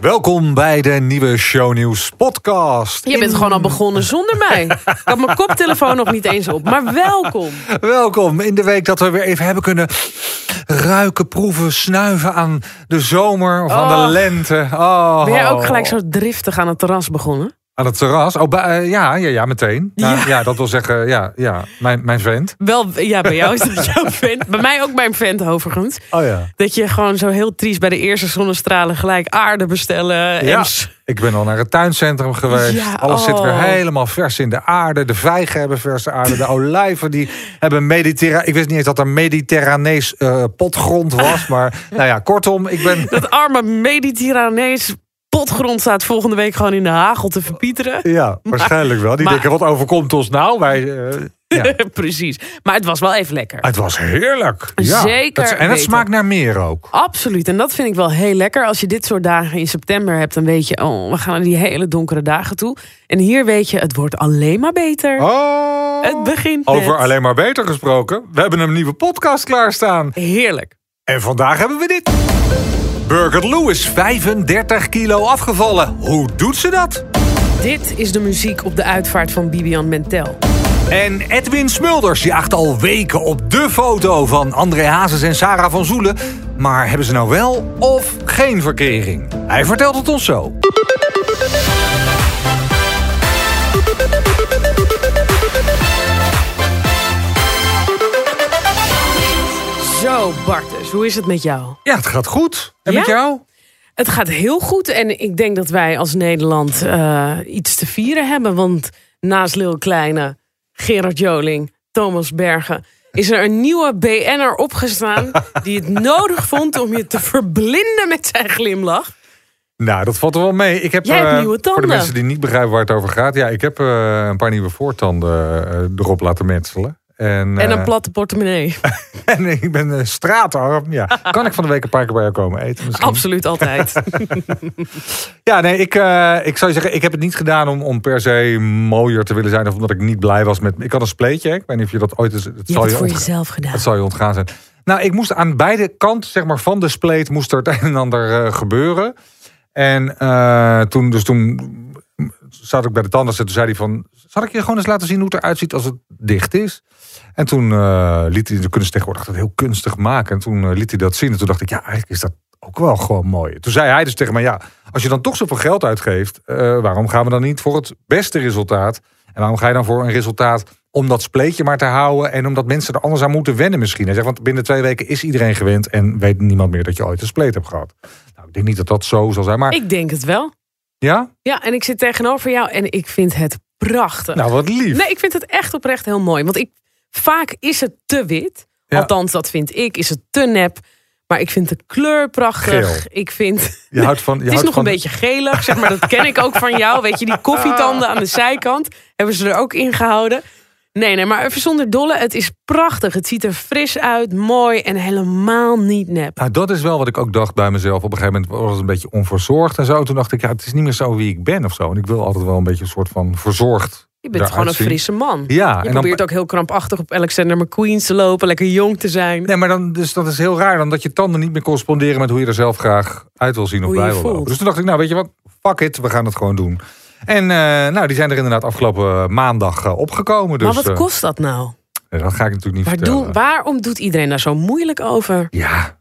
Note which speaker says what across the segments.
Speaker 1: Welkom bij de nieuwe Shownieuws podcast.
Speaker 2: Je bent gewoon al begonnen zonder mij. Ik had mijn koptelefoon nog niet eens op, maar welkom.
Speaker 1: Welkom in de week dat we weer even hebben kunnen ruiken, proeven, snuiven aan de zomer of aan de
Speaker 2: Oh.
Speaker 1: lente. Oh.
Speaker 2: Ben jij ook gelijk zo driftig aan het terras begonnen?
Speaker 1: Aan het terras? Oh, bij- eh, ja, ja, ja, meteen. Ja. Dat wil zeggen, ja, ja mijn, mijn vent.
Speaker 2: Wel, ja, bij jou is dat jouw vent. Bij mij ook mijn vent overigens.
Speaker 1: Oh ja.
Speaker 2: Dat je gewoon zo heel triest bij de eerste zonnestralen gelijk aarde bestellen.
Speaker 1: Ja.
Speaker 2: En
Speaker 1: Ik ben al naar het tuincentrum geweest.
Speaker 2: Ja,
Speaker 1: Alles zit weer
Speaker 2: oh.
Speaker 1: helemaal vers in de aarde. De vijgen hebben verse aarde. De olijven die hebben mediterraan. Ik wist niet eens dat er mediterranees eh, potgrond was. Maar nou ja, kortom, ik ben.
Speaker 2: dat arme Mediterranees potgrond staat volgende week gewoon in de hagel te verpieteren.
Speaker 1: Ja, waarschijnlijk wel. Die
Speaker 2: Maar-
Speaker 1: denken, wat overkomt ons nou? Wij, eh, ja.
Speaker 2: Precies. Maar het was wel even lekker.
Speaker 1: Het was heerlijk. Ja.
Speaker 2: Zeker
Speaker 1: Het- en het
Speaker 2: weten.
Speaker 1: smaakt naar meer ook.
Speaker 2: Absoluut. En dat vind ik wel heel lekker. Als je dit soort dagen in september hebt, dan weet je, oh, we gaan naar die hele donkere dagen toe. En hier weet je, het wordt alleen maar beter.
Speaker 1: Oh.
Speaker 2: Het begint
Speaker 1: Over alleen maar beter gesproken. We hebben een nieuwe podcast klaarstaan.
Speaker 2: Heerlijk.
Speaker 1: En vandaag hebben we dit. Burger Lou is 35 kilo afgevallen. Hoe doet ze dat?
Speaker 2: Dit is de muziek op de uitvaart van Bibian Mentel.
Speaker 1: En Edwin Smulders jaagt al weken op de foto van André Hazes en Sarah van Zoelen. Maar hebben ze nou wel of geen verkering? Hij vertelt het ons zo.
Speaker 2: Bartus, hoe is het met jou?
Speaker 1: Ja, het gaat goed. En
Speaker 2: Ja?
Speaker 1: met jou?
Speaker 2: Het gaat heel goed en ik denk dat wij als Nederland eh, iets te vieren hebben. Want naast Lil Kleine, Gerard Joling, Thomas Bergen... is er een nieuwe BN'er opgestaan die het nodig vond om je te verblinden met zijn glimlach.
Speaker 1: Nou, dat valt er wel mee. Ik heb,
Speaker 2: Jij hebt
Speaker 1: eh,
Speaker 2: nieuwe
Speaker 1: Voor de
Speaker 2: tanden.
Speaker 1: mensen die niet begrijpen waar het over gaat. Ja, ik heb eh, een paar nieuwe voortanden erop laten metselen. En,
Speaker 2: En een
Speaker 1: eh,
Speaker 2: platte portemonnee.
Speaker 1: en ik ben eh, straatarm. Ja. Kan ik van de week een paar keer bij jou komen eten? Misschien?
Speaker 2: Absoluut altijd.
Speaker 1: Ja, nee, ik, eh, ik zou zeggen, ik heb het niet gedaan om, om per se mooier te willen zijn. Of omdat ik niet blij was met... Ik had een spleetje. hè. Ik weet niet of je dat ooit... is- Het
Speaker 2: Je
Speaker 1: zal je
Speaker 2: voor jezelf gedaan.
Speaker 1: Het zal je ontgaan zijn. Nou, ik moest aan beide kanten zeg maar, van de spleet moest er het een en ander gebeuren. En toen, dus toen zat ik bij de tandarts en toen zei hij van... Zal ik je gewoon eens laten zien hoe het eruit ziet als het dicht is? En toen eh, liet hij, de kunst tegenwoordig dat heel kunstig maken. En toen eh, liet hij dat zien. En toen dacht ik, ja, eigenlijk is dat ook wel gewoon mooi. Toen zei hij dus tegen mij, ja, als je dan toch zoveel geld uitgeeft... eh, waarom gaan we dan niet voor het beste resultaat? En waarom ga je dan voor een resultaat om dat spleetje maar te houden... en omdat mensen er anders aan moeten wennen misschien? Hij want binnen twee weken is iedereen gewend... en weet niemand meer dat je ooit een spleet hebt gehad. Nou, ik denk niet dat dat zo zal zijn, maar
Speaker 2: Ik denk het wel.
Speaker 1: Ja?
Speaker 2: Ja, en ik zit tegenover jou en ik vind het prachtig.
Speaker 1: Nou, wat lief.
Speaker 2: Nee, ik vind het echt oprecht heel mooi. Want ik, vaak is het te wit.
Speaker 1: Ja.
Speaker 2: Althans, dat vind ik. Is het te nep. Maar ik vind de kleur prachtig.
Speaker 1: Geel.
Speaker 2: Ik vind...
Speaker 1: Je houdt van, je
Speaker 2: het is
Speaker 1: houdt
Speaker 2: nog
Speaker 1: van
Speaker 2: een beetje gelig, zeg maar. Dat ken ik ook van jou. Weet je, die koffietanden aan de zijkant hebben ze er ook in gehouden. Nee, nee, maar even zonder dolle. Het is prachtig. Het ziet er fris uit, mooi en helemaal niet nep.
Speaker 1: Nou, dat is wel wat ik ook dacht bij mezelf. Op een gegeven moment was het een beetje onverzorgd en zo. En toen dacht ik, ja, het is niet meer zo wie ik ben of zo. En ik wil altijd wel een beetje een soort van verzorgd.
Speaker 2: Je bent gewoon een frisse man.
Speaker 1: Ja,
Speaker 2: Je
Speaker 1: en dan,
Speaker 2: probeert ook heel krampachtig op Alexander McQueen te lopen. Lekker jong te zijn.
Speaker 1: Nee, maar dan, dus dat is heel raar. Dan dat je tanden niet meer corresponderen met hoe je er zelf graag uit wil zien of
Speaker 2: Hoe
Speaker 1: bij wil lopen. Dus toen dacht ik, nou weet je wat, fuck it, we gaan het gewoon doen. En eh, nou, die zijn er inderdaad afgelopen maandag eh, opgekomen. Dus
Speaker 2: maar wat
Speaker 1: eh,
Speaker 2: kost dat nou?
Speaker 1: dat ga ik natuurlijk niet
Speaker 2: Waar
Speaker 1: vertellen.
Speaker 2: waarom doet iedereen daar zo moeilijk over?
Speaker 1: Ja,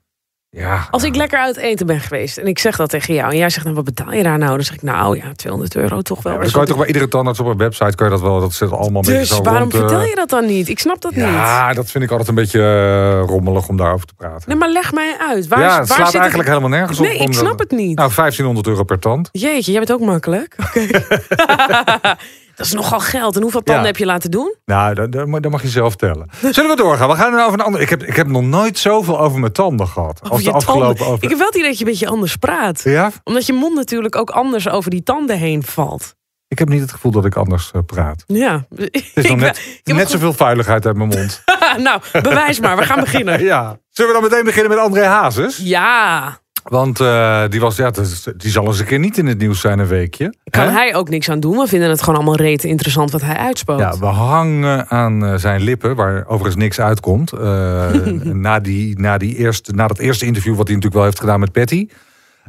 Speaker 1: ja.
Speaker 2: Als ik lekker uit eten ben geweest en ik zeg dat tegen jou en jij zegt, nou, wat betaal je daar nou? Dan zeg ik, nou ja, 200 euro toch wel.
Speaker 1: Ja, dan kan je toch bij iedere tandarts op een website kan je dat wel. Dat zit allemaal
Speaker 2: dus
Speaker 1: zo
Speaker 2: waarom
Speaker 1: rond,
Speaker 2: vertel je dat dan niet? Ik snap dat niet.
Speaker 1: Ja, dat vind ik altijd een beetje eh, rommelig om daarover te praten.
Speaker 2: Nee, maar leg mij uit. Waar,
Speaker 1: ja,
Speaker 2: waar
Speaker 1: slaat eigenlijk helemaal nergens op.
Speaker 2: Nee, ik snap het niet.
Speaker 1: Nou, 1500 euro per tand.
Speaker 2: Jeetje, jij bent ook makkelijk. Oké. dat is nogal geld. En hoeveel tanden
Speaker 1: Ja.
Speaker 2: heb je laten doen?
Speaker 1: Nou, dat, dat mag- dat mag je zelf tellen. Zullen we doorgaan? We gaan nu over een ander. Ik heb, ik heb nog nooit zoveel over mijn tanden gehad.
Speaker 2: Over
Speaker 1: Als de afgelopen over.
Speaker 2: Ik heb wel het idee dat je een beetje anders praat.
Speaker 1: Ja?
Speaker 2: Omdat je mond natuurlijk ook anders over die tanden heen valt.
Speaker 1: Ik heb niet het gevoel dat ik anders eh, praat.
Speaker 2: Ja.
Speaker 1: Het is nog net, net zoveel vuiligheid uit mijn mond.
Speaker 2: nou, bewijs maar. We gaan beginnen.
Speaker 1: ja. Zullen we dan meteen beginnen met André Hazes?
Speaker 2: Ja.
Speaker 1: Want eh, die, was, ja, die zal eens een keer niet in het nieuws zijn een weekje.
Speaker 2: Kan hij ook niks aan doen. We vinden het gewoon allemaal rete interessant wat hij uitspookt.
Speaker 1: Ja, we hangen aan eh, zijn lippen, waar overigens niks uitkomt. Eh, na, die, na, die eerste, na dat eerste interview wat hij natuurlijk wel heeft gedaan met Patty.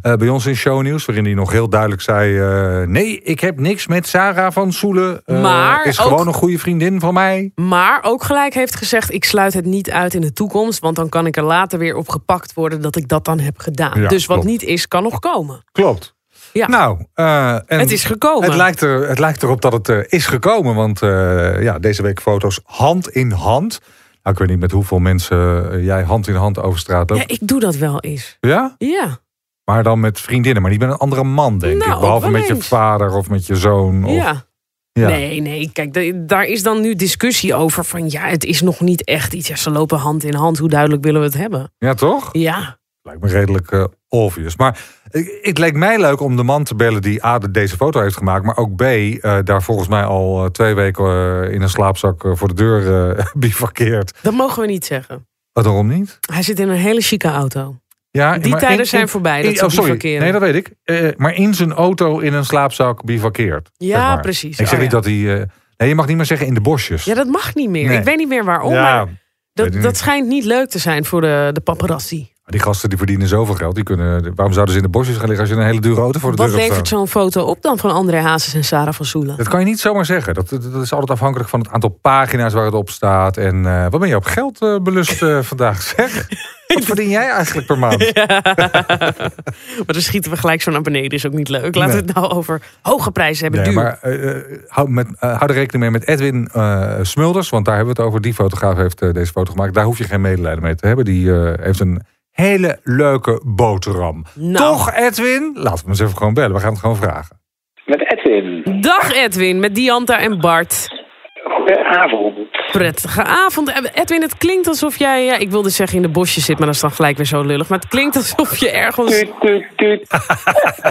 Speaker 1: Eh, bij ons in shownieuws. Waarin hij nog heel duidelijk zei... eh, nee, ik heb niks met Sarah van Soelen. Eh,
Speaker 2: Maar
Speaker 1: is
Speaker 2: ook-
Speaker 1: gewoon een goede vriendin van mij.
Speaker 2: Maar ook gelijk heeft gezegd: ik sluit het niet uit in de toekomst. Want dan kan ik er later weer op gepakt worden dat ik dat dan heb gedaan.
Speaker 1: Ja,
Speaker 2: dus wat
Speaker 1: klopt.
Speaker 2: niet is, kan nog komen.
Speaker 1: Klopt.
Speaker 2: Ja.
Speaker 1: Nou, en
Speaker 2: Het is gekomen.
Speaker 1: Het lijkt, er, het lijkt erop dat het is gekomen. Want ja, deze week foto's hand in hand. Nou, ik weet niet met hoeveel mensen jij hand in hand over straat
Speaker 2: Ja,
Speaker 1: loopt.
Speaker 2: ik doe dat wel eens.
Speaker 1: Ja?
Speaker 2: Ja.
Speaker 1: Maar dan met vriendinnen, maar niet met een andere man, denk
Speaker 2: Nou,
Speaker 1: ik. Behalve met je vader of met je zoon. Of,
Speaker 2: ja.
Speaker 1: ja.
Speaker 2: Nee, nee, kijk, da- daar is dan nu discussie over van ja, het is nog niet echt iets. Ja, ze lopen hand in hand. Hoe duidelijk willen we het hebben?
Speaker 1: Ja, toch?
Speaker 2: Ja.
Speaker 1: Lijkt me redelijk eh, obvious. Maar het, het leek mij leuk om de man te bellen die A, de- deze foto heeft gemaakt. Maar ook B, eh, daar volgens mij al eh, twee weken eh, in een slaapzak eh, voor de deur eh bivakkeert.
Speaker 2: Dat mogen we niet zeggen.
Speaker 1: Waarom niet?
Speaker 2: Hij zit in een hele chique auto.
Speaker 1: Ja,
Speaker 2: Die tijden
Speaker 1: in-
Speaker 2: zijn voorbij, dat
Speaker 1: in- oh, sorry. Nee, dat weet ik. Eh, maar in zijn auto in een slaapzak bivakkeert.
Speaker 2: Ja,
Speaker 1: zeg maar.
Speaker 2: precies.
Speaker 1: Ik zeg
Speaker 2: Oh,
Speaker 1: niet
Speaker 2: ja.
Speaker 1: dat hij... eh, nee, je mag niet meer zeggen in de bosjes.
Speaker 2: Ja, dat mag niet meer.
Speaker 1: Nee.
Speaker 2: Ik weet niet meer waarom,
Speaker 1: Ja,
Speaker 2: maar dat, dat schijnt niet leuk te zijn voor de, de paparazzi.
Speaker 1: die gasten die verdienen zoveel geld. Die kunnen, waarom zouden ze in de bosjes gaan liggen als je een hele dure auto voor de
Speaker 2: Wat
Speaker 1: deur hebt
Speaker 2: levert zo'n foto op dan van André Hazes en Sarah van Soelen?
Speaker 1: Dat kan je niet zomaar zeggen. Dat, dat, dat is altijd afhankelijk van het aantal pagina's waar het op staat. En eh, wat ben je op geld belust vandaag, zeg? Wat verdien jij eigenlijk per maand?
Speaker 2: Maar dan schieten we gelijk zo naar beneden. Is ook niet leuk. Laten we het nou over hoge prijzen hebben.
Speaker 1: Nee,
Speaker 2: duur.
Speaker 1: maar eh, eh, hou, met, eh, hou er rekening mee met Edwin eh, Smulders. Want daar hebben we het over. Die fotograaf heeft deze foto gemaakt. Daar hoef je geen medelijden mee te hebben. Die eh, heeft een hele leuke boterham.
Speaker 2: Nou.
Speaker 1: Toch, Edwin? Laten we hem eens even gewoon bellen. We gaan het gewoon vragen.
Speaker 3: Met Edwin.
Speaker 2: Dag Edwin, met Dianta en Bart.
Speaker 3: Goedenavond.
Speaker 2: Prettige avond. Edwin, het klinkt alsof jij, ja, ik wilde zeggen in de bosjes zit, maar dat is dan gelijk weer zo lullig. Maar het klinkt alsof je ergens...
Speaker 3: Tuut, tuut, tuut.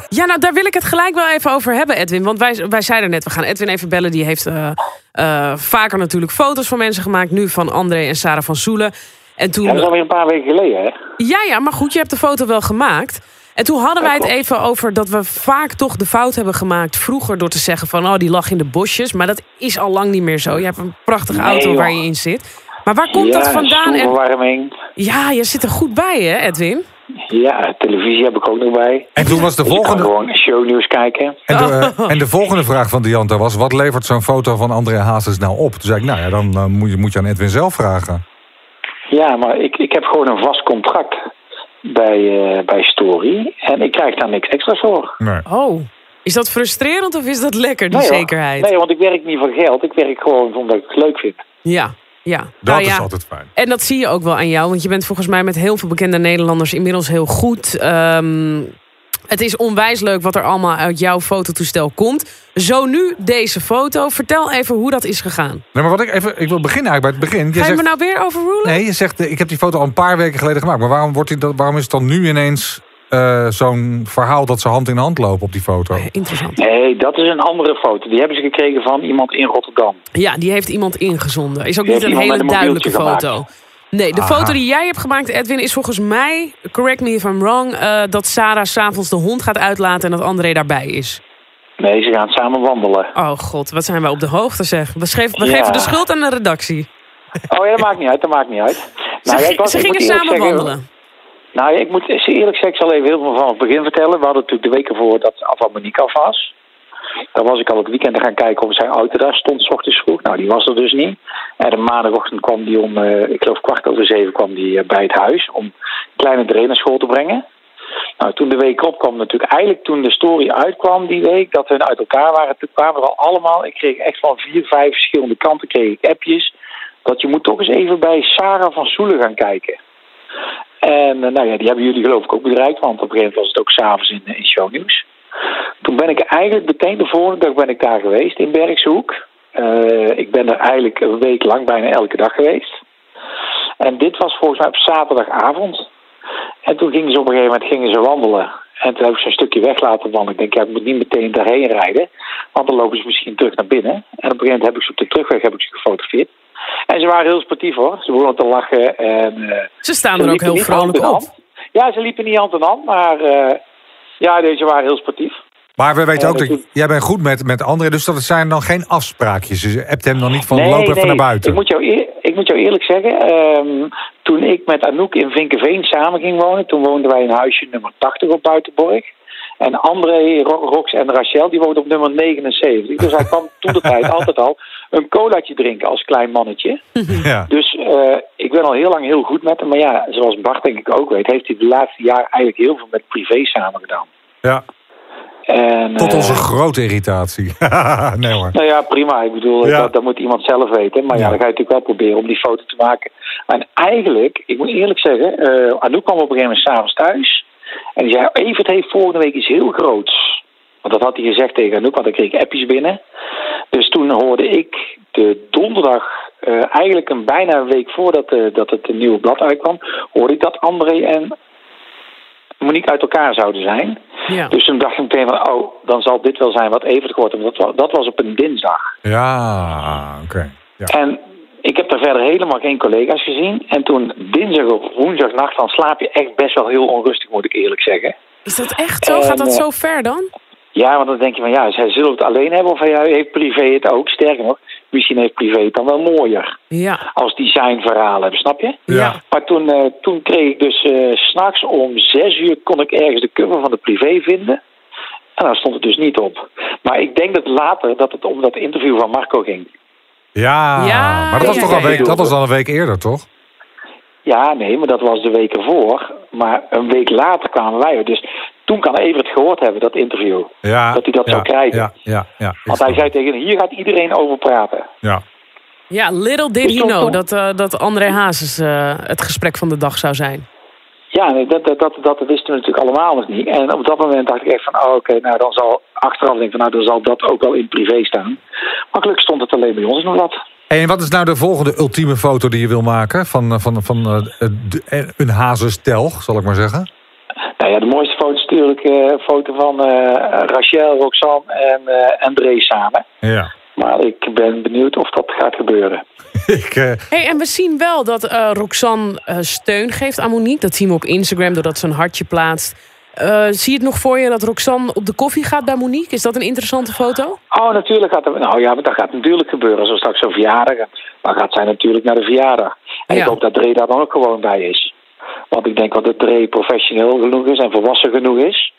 Speaker 2: Ja, nou daar wil ik het gelijk wel even over hebben, Edwin. Want wij, wij zeiden net, we gaan Edwin even bellen. Die heeft eh, eh, vaker natuurlijk foto's van mensen gemaakt. Nu van André en Sarah van Soelen. En toen...
Speaker 3: Dat is alweer een paar weken geleden, hè?
Speaker 2: Ja, ja, maar goed, je hebt de foto wel gemaakt. En toen hadden wij het even over dat we vaak toch de fout hebben gemaakt vroeger door te zeggen van oh, die lag in de bosjes. Maar dat is al lang niet meer zo. Je hebt een prachtige
Speaker 3: Nee,
Speaker 2: auto waar je in zit. Maar waar komt
Speaker 3: ja,
Speaker 2: dat vandaan? En, ja, je zit er goed bij hè, Edwin?
Speaker 3: Ja, televisie heb ik ook nog bij.
Speaker 1: En toen was de volgende,
Speaker 3: gewoon shownieuws kijken.
Speaker 1: en de, eh, en de volgende vraag van Dianta was... wat levert zo'n foto van André Hazes nou op? Toen zei ik, nou ja, dan eh, moet, je, moet je aan Edwin zelf vragen.
Speaker 3: Ja, maar ik, ik heb gewoon een vast contract bij, eh, bij Story. En ik krijg daar niks extra voor.
Speaker 1: Nee.
Speaker 2: Oh, is dat frustrerend of is dat lekker, die
Speaker 3: Nee,
Speaker 2: zekerheid?
Speaker 3: Nee, want ik werk niet voor geld. Ik werk gewoon omdat ik het leuk vind.
Speaker 2: Ja, ja.
Speaker 1: Dat
Speaker 2: Nou
Speaker 1: is
Speaker 2: ja,
Speaker 1: altijd fijn.
Speaker 2: En dat zie je ook wel aan jou, want je bent volgens mij met heel veel bekende Nederlanders inmiddels heel goed. Ehm, het is onwijs leuk wat er allemaal uit jouw fototoestel komt. Zo nu deze foto. Vertel even hoe dat is gegaan.
Speaker 1: Nee, maar wat ik even, ik wil beginnen eigenlijk bij het begin. Je
Speaker 2: Ga je
Speaker 1: zegt,
Speaker 2: me nou weer overrulen?
Speaker 1: nee, je zegt, eh, ik heb die foto al een paar weken geleden gemaakt. Maar waarom, wordt die, dat- waarom is het dan nu ineens eh, zo'n verhaal dat ze hand in hand lopen op die foto?
Speaker 2: Eh, Interessant.
Speaker 3: Nee, dat is een andere foto. Die hebben ze gekregen van iemand in Rotterdam.
Speaker 2: Ja, die heeft iemand ingezonden. Is ook
Speaker 3: Die
Speaker 2: niet een hele duidelijke foto. Nee, de
Speaker 1: Aha.
Speaker 2: foto die jij hebt gemaakt, Edwin, is volgens mij, correct me if I'm wrong, eh, dat Sarah s'avonds de hond gaat uitlaten en dat André daarbij is.
Speaker 3: Nee, ze gaan samen wandelen.
Speaker 2: Oh god, wat zijn wij op de hoogte zeg. We, schreef- we
Speaker 3: Ja.
Speaker 2: geven de schuld aan de redactie.
Speaker 3: Oh ja, dat maakt niet uit, dat maakt niet uit.
Speaker 2: Ze,
Speaker 3: ja, was-
Speaker 2: ze gingen samen
Speaker 3: zeggen-
Speaker 2: wandelen.
Speaker 3: Nou, ja, ik moet eerlijk zeggen, ik zal even heel veel van het begin vertellen. We hadden natuurlijk de weken voor dat Afval Monique af was. Dan was ik al het weekend gaan kijken of zijn auto daar stond, ochtends vroeg. Nou, die was er dus niet. En de maandagochtend kwam die om, eh, ik geloof kwart over zeven, kwam die eh, bij het huis om kleine Dre school te brengen. Nou, toen de week op kwam natuurlijk, eigenlijk toen de story uitkwam die week, dat hun uit elkaar waren, toen kwamen er al allemaal, ik kreeg echt van vier, vijf verschillende kanten, kreeg ik appjes, dat je moet toch eens even bij Sarah van Soelen gaan kijken. En eh, nou ja, die hebben jullie geloof ik ook bereikt, want op een gegeven moment was het ook s'avonds in, in shownieuws. Toen ben ik eigenlijk meteen de volgende dag ben ik daar geweest in Bergshoek. Eh, ik ben er eigenlijk een week lang bijna elke dag geweest. En dit was volgens mij op zaterdagavond. En toen gingen ze op een gegeven moment gingen ze wandelen. En toen heb ik ze een stukje weg laten wandelen. Ik denk, ja, ik moet niet meteen daarheen rijden. Want dan lopen ze misschien terug naar binnen. En op een gegeven moment heb ik ze op de terugweg heb ik ze gefotografeerd. En ze waren heel sportief hoor. Ze begonnen te lachen. En, eh,
Speaker 2: Ze staan er ook heel vrolijk op.
Speaker 3: Ja, ze liepen niet hand in hand, maar eh, ja, deze waren heel sportief.
Speaker 1: Maar we weten
Speaker 3: Ja,
Speaker 1: ook dat jij bent goed met, met anderen, dus dat zijn dan geen afspraakjes. Dus je hebt hem dan niet van
Speaker 3: Nee,
Speaker 1: loop even
Speaker 3: nee.
Speaker 1: naar buiten.
Speaker 3: Ik moet jou, eer- ik moet jou eerlijk zeggen, ehm, toen ik met Anouk in Vinkenveen samen ging wonen, toen woonden wij in huisje nummer 80 op Buitenborg. En André, Ro- Rox en Rachel, die woonden op nummer 79. Dus hij kwam toen de tijd altijd al een colaatje drinken als klein mannetje.
Speaker 1: Ja.
Speaker 3: Dus eh, ik ben al heel lang heel goed met hem. Maar ja, zoals Bart denk ik ook weet, heeft hij de laatste jaar eigenlijk heel veel met privé samen gedaan.
Speaker 1: ja,
Speaker 3: En,
Speaker 1: tot
Speaker 3: eh,
Speaker 1: onze grote irritatie. nee hoor.
Speaker 3: nou ja, prima. Ik bedoel,
Speaker 1: Ja.
Speaker 3: dat, dat moet iemand zelf weten. Maar ja.
Speaker 1: Ja.
Speaker 3: dan ga je natuurlijk wel proberen om die foto te maken. En eigenlijk, ik moet eerlijk zeggen, eh Anouk kwam op een gegeven moment s'avonds thuis. En die zei, Evert heeft volgende week iets heel groots. Want dat had hij gezegd tegen Anouk, want dan kreeg ik appjes binnen. Dus toen hoorde ik de donderdag, eh, eigenlijk een bijna een week voordat eh, dat het nieuwe blad uitkwam, hoorde ik dat André en Monique uit elkaar zouden zijn.
Speaker 2: Ja.
Speaker 3: Dus toen dacht ik meteen van, oh, dan zal dit wel zijn wat Evert gehoord heeft. Dat was, dat was op een dinsdag.
Speaker 1: Ja, oké. Ja.
Speaker 3: En ik heb daar verder helemaal geen collega's gezien. En toen dinsdag of woensdagnacht, dan slaap je echt best wel heel onrustig, moet ik eerlijk zeggen.
Speaker 2: Is dat echt zo?
Speaker 3: En,
Speaker 2: Gaat dat
Speaker 3: eh,
Speaker 2: zo ver dan?
Speaker 3: Ja, want dan denk je van, ja, zij zullen het alleen hebben of hij heeft privé het ook. Sterker nog, misschien heeft privé het dan wel mooier.
Speaker 2: Ja.
Speaker 3: Als die zijn verhaal hebben, snap je?
Speaker 1: Ja.
Speaker 3: Maar toen, eh, toen kreeg ik dus eh, s s'nachts om zes uur kon ik ergens de cover van de privé vinden. En daar stond het dus niet op. Maar ik denk dat later dat het om dat interview van Marco ging.
Speaker 1: Ja,
Speaker 2: Ja,
Speaker 1: maar dat was, toch een week, dat was dan een week eerder, toch?
Speaker 3: Ja, nee, maar dat was de week ervoor. Maar een week later kwamen wij er. Dus toen kan Evert gehoord hebben, dat interview.
Speaker 1: Ja,
Speaker 3: Dat hij dat
Speaker 1: ja,
Speaker 3: zou krijgen.
Speaker 1: Ja, ja, ja.
Speaker 3: Want hij zei tegen hier gaat iedereen over praten.
Speaker 1: Ja.
Speaker 2: Ja, little did
Speaker 3: Dus
Speaker 2: he know
Speaker 3: toen-
Speaker 2: dat, eh, dat André Hazes eh, het gesprek van de dag zou zijn.
Speaker 3: Ja, dat, dat, dat, dat wisten we natuurlijk allemaal nog niet. En op dat moment dacht ik echt van, oh, oké, nou dan zal achteraf denk van, nou dan zal dat ook wel in privé staan. Maar gelukkig stond het alleen bij ons de blad.
Speaker 1: En wat is nou de volgende ultieme foto die je wil maken van, eh, van, van eh, de- eh, een hazestelg, zal ik maar zeggen?
Speaker 3: Nou ja, de mooiste foto is natuurlijk eh, een foto van eh, Rachel, Roxanne en eh André samen.
Speaker 1: Ja.
Speaker 3: Maar ik ben benieuwd of dat gaat gebeuren.
Speaker 1: Ik, eh,
Speaker 2: Hey, en we zien wel dat eh, Roxanne eh, steun geeft aan Monique. Dat zien we op Instagram doordat ze een hartje plaatst. Eh, zie je het nog voor je dat Roxanne op de koffie gaat bij Monique? Is dat een interessante foto?
Speaker 3: Oh, natuurlijk gaat er. Nou ja, maar dat gaat natuurlijk gebeuren. Als er straks zo'n verjaardag dan gaat zij natuurlijk naar de verjaardag. En
Speaker 2: Ja.
Speaker 3: ik hoop dat Dre daar dan ook gewoon bij is. Want ik denk wel dat Dre professioneel genoeg is en volwassen genoeg is.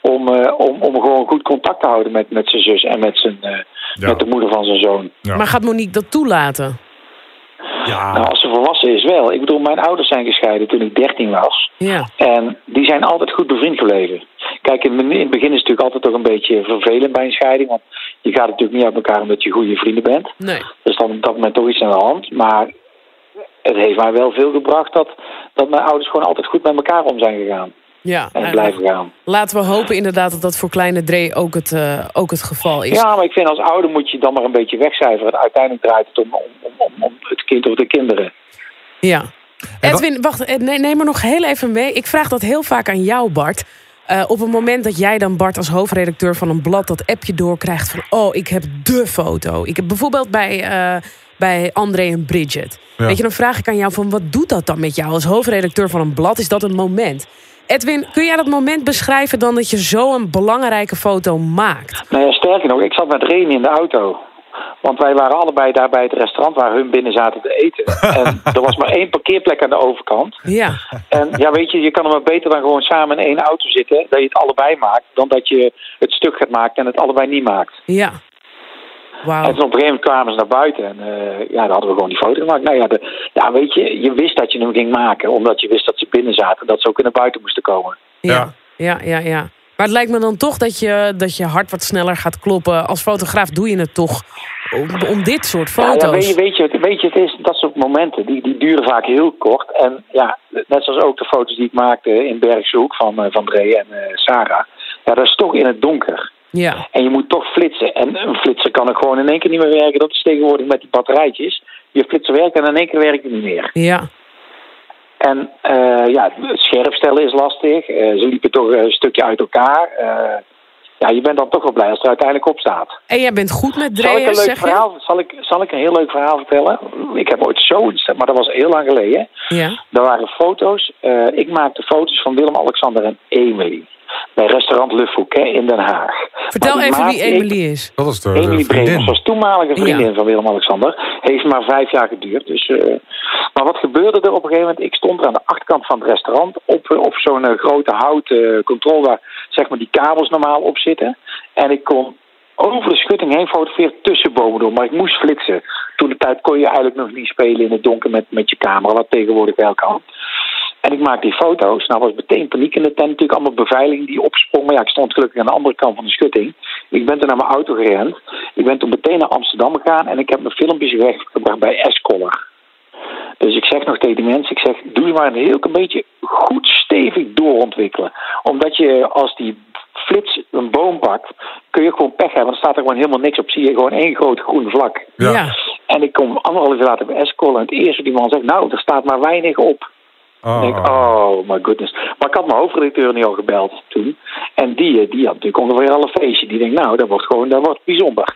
Speaker 3: Om, eh, om, om gewoon goed contact te houden met, met zijn zus en met, zijn, eh,
Speaker 1: Ja.
Speaker 3: met de moeder van zijn zoon.
Speaker 1: Ja.
Speaker 2: Maar gaat Monique dat toelaten?
Speaker 1: Ja.
Speaker 3: Nou, als ze volwassen is wel. Ik bedoel, mijn ouders zijn gescheiden toen ik 13 was.
Speaker 2: Ja.
Speaker 3: En die zijn altijd goed bevriend gebleven. Kijk, in in het begin is het natuurlijk altijd toch een beetje vervelend bij een scheiding. Want je gaat natuurlijk niet uit elkaar omdat je goede vrienden bent.
Speaker 2: Nee.
Speaker 3: Dus dan op dat moment toch iets aan de hand. Maar het heeft mij wel veel gebracht dat, dat mijn ouders gewoon altijd goed met elkaar om zijn gegaan.
Speaker 2: Ja.
Speaker 3: En blijven gaan.
Speaker 2: Laten we hopen inderdaad dat dat voor kleine Dre ook het, eh, ook het geval is.
Speaker 3: Ja, maar ik vind als ouder moet je dan maar een beetje wegcijferen. Uiteindelijk draait het om, om, om, om, het kind of de kinderen.
Speaker 2: Ja. Edwin, wacht, eh, nee, neem me nog heel even mee. Ik vraag dat heel vaak aan jou, Bart. Eh, op het moment dat jij dan, Bart, als hoofdredacteur van een blad... dat appje doorkrijgt van, oh, ik heb de foto. Ik heb bijvoorbeeld bij, eh, bij André en Bridget.
Speaker 1: Ja.
Speaker 2: Weet je, dan vraag ik aan jou van, wat doet dat dan met jou... als hoofdredacteur van een blad? Is dat een moment? Edwin, kun jij dat moment beschrijven dan dat je zo'n belangrijke foto maakt?
Speaker 3: Nou ja, sterker nog, ik zat met Reni in de auto. Want wij waren allebei daar bij het restaurant waar hun binnen zaten te eten. En er was maar één parkeerplek aan de overkant.
Speaker 2: Ja,
Speaker 3: En ja, weet je, je kan er maar beter dan gewoon samen in één auto zitten. Dat je het allebei maakt. Dan dat je het stuk gaat maken en het allebei niet maakt.
Speaker 2: ja.
Speaker 3: En
Speaker 2: Wauw.
Speaker 3: toen op een gegeven moment kwamen ze naar buiten. En eh, ja, dan hadden we gewoon die foto gemaakt. Nou ja, de, ja, weet je, je wist dat je hem ging maken. Omdat je wist dat ze binnen zaten. Dat ze ook naar buiten moesten komen.
Speaker 2: Ja, ja, ja, ja. Maar het lijkt me dan toch dat je, dat je hart wat sneller gaat kloppen. Als fotograaf doe je het toch om, om dit soort
Speaker 3: Ja,
Speaker 2: foto's.
Speaker 3: ja, weet, je, weet, je, weet je, het is dat soort momenten. Die, die duren vaak heel kort. En ja, net zoals ook de foto's die ik maakte in Bergse Hoek van, eh, van Dre en eh, Sarah. Ja, dat is toch in het donker.
Speaker 2: Ja,
Speaker 3: En je moet toch flitsen. En een flitser kan ook gewoon in één keer niet meer werken. Dat is tegenwoordig met die batterijtjes. Je flitser werkt en in één keer werkt het niet meer.
Speaker 2: ja,
Speaker 3: En eh, ja, het scherp stellen is lastig. Eh, ze liepen toch een stukje uit elkaar. Eh, ja, je bent dan toch wel blij als het er uiteindelijk op staat.
Speaker 2: En jij bent goed met
Speaker 3: Zal ik, een
Speaker 2: draaien,
Speaker 3: leuk
Speaker 2: zeg je?
Speaker 3: verhaal, zal, ik, zal ik een heel leuk verhaal vertellen? Ik heb ooit zoiets, maar dat was heel lang geleden.
Speaker 2: Ja,
Speaker 3: Er waren foto's. eh, ik maakte foto's van Willem, Alexander en Emily. Bij restaurant Le Fouquet in Den Haag.
Speaker 2: Vertel
Speaker 3: Maar
Speaker 2: even wie Emily is.
Speaker 1: Dat is de,
Speaker 3: Emily Bremers was toenmalige vriendin van Willem-Alexander. Heeft maar vijf jaar geduurd. Dus, eh, maar wat gebeurde er op een gegeven moment? Ik stond er aan de achterkant van het restaurant op, eh, op zo'n eh, grote houten controle waar zeg maar, die kabels normaal op zitten. En ik kon over de schutting heen fotograferen tussen bomen door. Maar ik moest flitsen. Toen de tijd kon je eigenlijk nog niet spelen in het donker met, met je camera, wat tegenwoordig wel kan. En ik maakte die foto's. Nou was meteen paniek in de tent. Natuurlijk allemaal beveiliging die opsprong. Maar ja, ik stond gelukkig aan de andere kant van de schutting. Ik ben toen naar mijn auto gerend. Ik ben toen meteen naar Amsterdam gegaan. En ik heb mijn filmpjes weggebracht bij Escoller. Dus ik zeg nog tegen die mensen, ik zeg, doe je maar een heel klein beetje goed stevig doorontwikkelen. Omdat je als die flits een boom pakt, kun je gewoon pech hebben. Want dan staat er gewoon helemaal niks op. Zie je gewoon één groot groen vlak.
Speaker 1: Ja.
Speaker 3: En ik kom anderhalf uur later bij Escoller. En het eerste die man zegt, nou, er staat maar weinig op.
Speaker 1: Oh.
Speaker 3: Ik denk, oh my goodness. Maar ik had mijn hoofdredacteur niet al gebeld toen. En die, eh, die had natuurlijk ongeveer al een feestje. Die denkt, nou, dat wordt gewoon dat wordt bijzonder.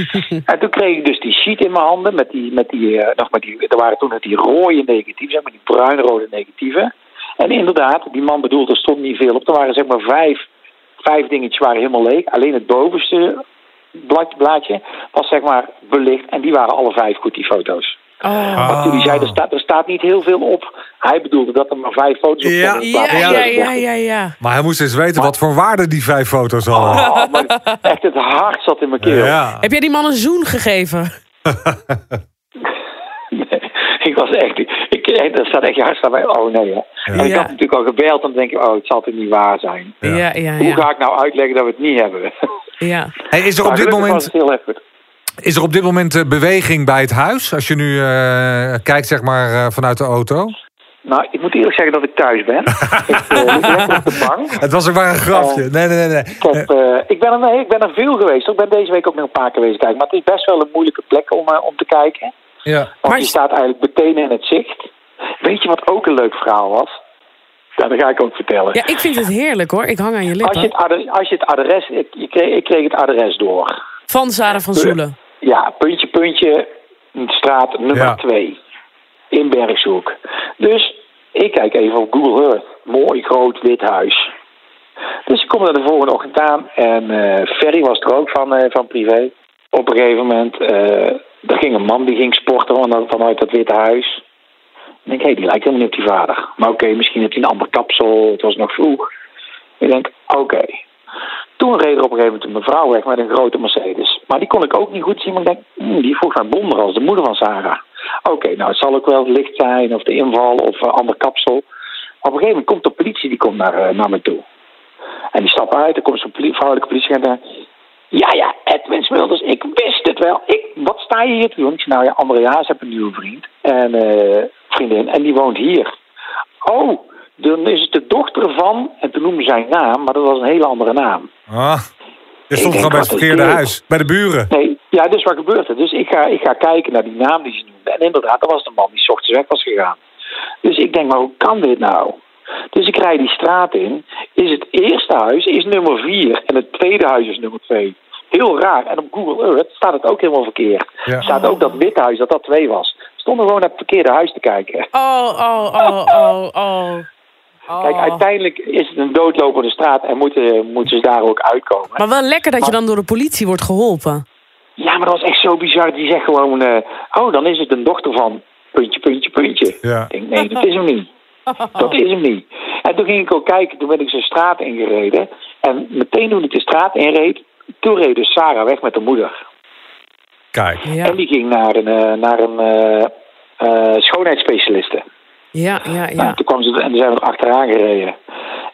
Speaker 3: en toen kreeg ik dus die sheet in mijn handen. Met die, met die, eh, nog met die, er waren toen nog die rode negatieven, zeg maar die bruinrode negatieven. En inderdaad, die man bedoelde, er stond niet veel op. Er waren zeg maar vijf, vijf dingetjes waren helemaal leeg. Alleen het bovenste blad, blaadje was zeg maar belicht. En die waren alle vijf goed, die foto's.
Speaker 2: Oh.
Speaker 3: Maar toen hij zei, er staat, er staat niet heel veel op. Hij bedoelde dat er maar vijf foto's op
Speaker 1: Ja.
Speaker 2: Ja,
Speaker 3: van
Speaker 2: ja, ja, ja, ja.
Speaker 1: Maar hij moest eens weten wat voor waarde die vijf foto's hadden.
Speaker 3: Oh, maar echt het hart zat in mijn keel.
Speaker 1: Ja.
Speaker 2: Heb jij die man een zoen gegeven?
Speaker 3: Nee, ik was echt... Ik, er staat echt je hart bij. Oh nee, hè. En ik
Speaker 2: Ja.
Speaker 3: had natuurlijk al gebeld. En dan denk ik, oh, het zal toch niet waar zijn.
Speaker 1: Ja.
Speaker 2: Ja, ja,
Speaker 3: Hoe
Speaker 2: ja.
Speaker 3: ga ik nou uitleggen dat we het niet hebben?
Speaker 2: ja.
Speaker 1: Hey, is er op dit moment,
Speaker 3: het heel.
Speaker 1: Is er op dit moment eh, beweging bij het huis? Als je nu eh, kijkt zeg maar eh, vanuit de auto.
Speaker 3: Nou, ik moet eerlijk zeggen dat ik thuis ben. ik uh, op de bank.
Speaker 1: Het was ook maar een grapje. Nee, nee, nee. nee.
Speaker 3: Ik, heb, eh, ik, ben er, nee, ik ben er veel geweest. Ik ben deze week ook nog een paar keer geweest kijken. Maar het is best wel een moeilijke plek om, om te kijken.
Speaker 1: Ja.
Speaker 3: Want
Speaker 2: Maar
Speaker 3: je staat eigenlijk meteen in het zicht. Weet je wat ook een leuk verhaal was? Ja, dat ga ik ook vertellen.
Speaker 2: ja, ik vind het heerlijk hoor. Ik hang aan je
Speaker 3: als, je
Speaker 2: lippen.
Speaker 3: het adres, als je het adres... Ik, ik, kreeg, ik kreeg het adres door.
Speaker 2: Van Sarah van Zoelen.
Speaker 3: Ja, puntje, puntje, straat nummer
Speaker 1: Ja.
Speaker 3: 2. In Bergshoek. Dus ik kijk even op Google Earth. Mooi groot wit huis. Dus ik kom er de volgende ochtend aan. En eh Ferry was er ook van, eh, van privé. Op een gegeven moment... eh er ging een man die ging sporten van, vanuit dat witte huis. Ik denk, hé, die lijkt helemaal niet op die vader. Maar oké, misschien heeft hij een ander kapsel. Het was nog vroeg. Ik denk, oké. Toen reed er op een gegeven moment een mevrouw weg met een grote Mercedes. Maar die kon ik ook niet goed zien. Maar ik denk, hmm, die vroeg mij blonder als de moeder van Sarah. Oké, nou het zal ook wel het licht zijn of de inval of een ander kapsel. Maar op een gegeven moment komt de politie die komt naar, eh, naar me toe. En die stapt uit, er komt zo'n poli- vrouwelijke politieagent. en, Ja, ja, Edwin Smulders, ik wist het wel. Ik, wat sta je hier te doen? Nou ja, André Haas heeft een nieuwe vriend. En eh, vriendin, en die woont hier. Oh, dan is het de dochter van, en toen noemde zijn naam, maar dat was een hele andere naam.
Speaker 1: Ah, je stond gewoon bij het verkeerde huis. Bij de buren.
Speaker 3: Nee, ja, dus wat gebeurt er? Dus ik ga, ik ga kijken naar die naam die ze noemde. En inderdaad, dat was de man die 's ochtends weg was gegaan. Dus ik denk, maar hoe kan dit nou? Dus ik rijd die straat in. Is het eerste huis is nummer 4 en het tweede huis is nummer 2. Heel raar. En op Google Earth staat het ook helemaal verkeerd.
Speaker 1: Ja.
Speaker 3: Er staat ook dat witte huis, dat dat 2 was. We stonden gewoon naar het verkeerde huis te kijken.
Speaker 2: Oh, oh, oh, oh, oh. Oh.
Speaker 3: Kijk, uiteindelijk is het een doodlopende straat en moeten, moeten ze daar ook uitkomen.
Speaker 2: Maar wel lekker dat je dan door de politie wordt geholpen.
Speaker 3: Ja, maar dat was echt zo bizar. Die zegt gewoon, eh, oh, dan is het een dochter van puntje, puntje, puntje.
Speaker 1: Ja.
Speaker 3: Ik denk, nee, dat is hem niet. Dat is hem niet. En toen ging ik ook kijken, toen ben ik zijn straat ingereden. En meteen toen ik de straat inreed, toen reed dus Sarah weg met de moeder.
Speaker 1: Kijk.
Speaker 2: Ja,
Speaker 3: En die ging naar een, eh, naar een eh, eh, schoonheidsspecialiste.
Speaker 2: Ja, ja. Ja.
Speaker 3: toen kwam ze, en toen zijn we er achteraan gereden.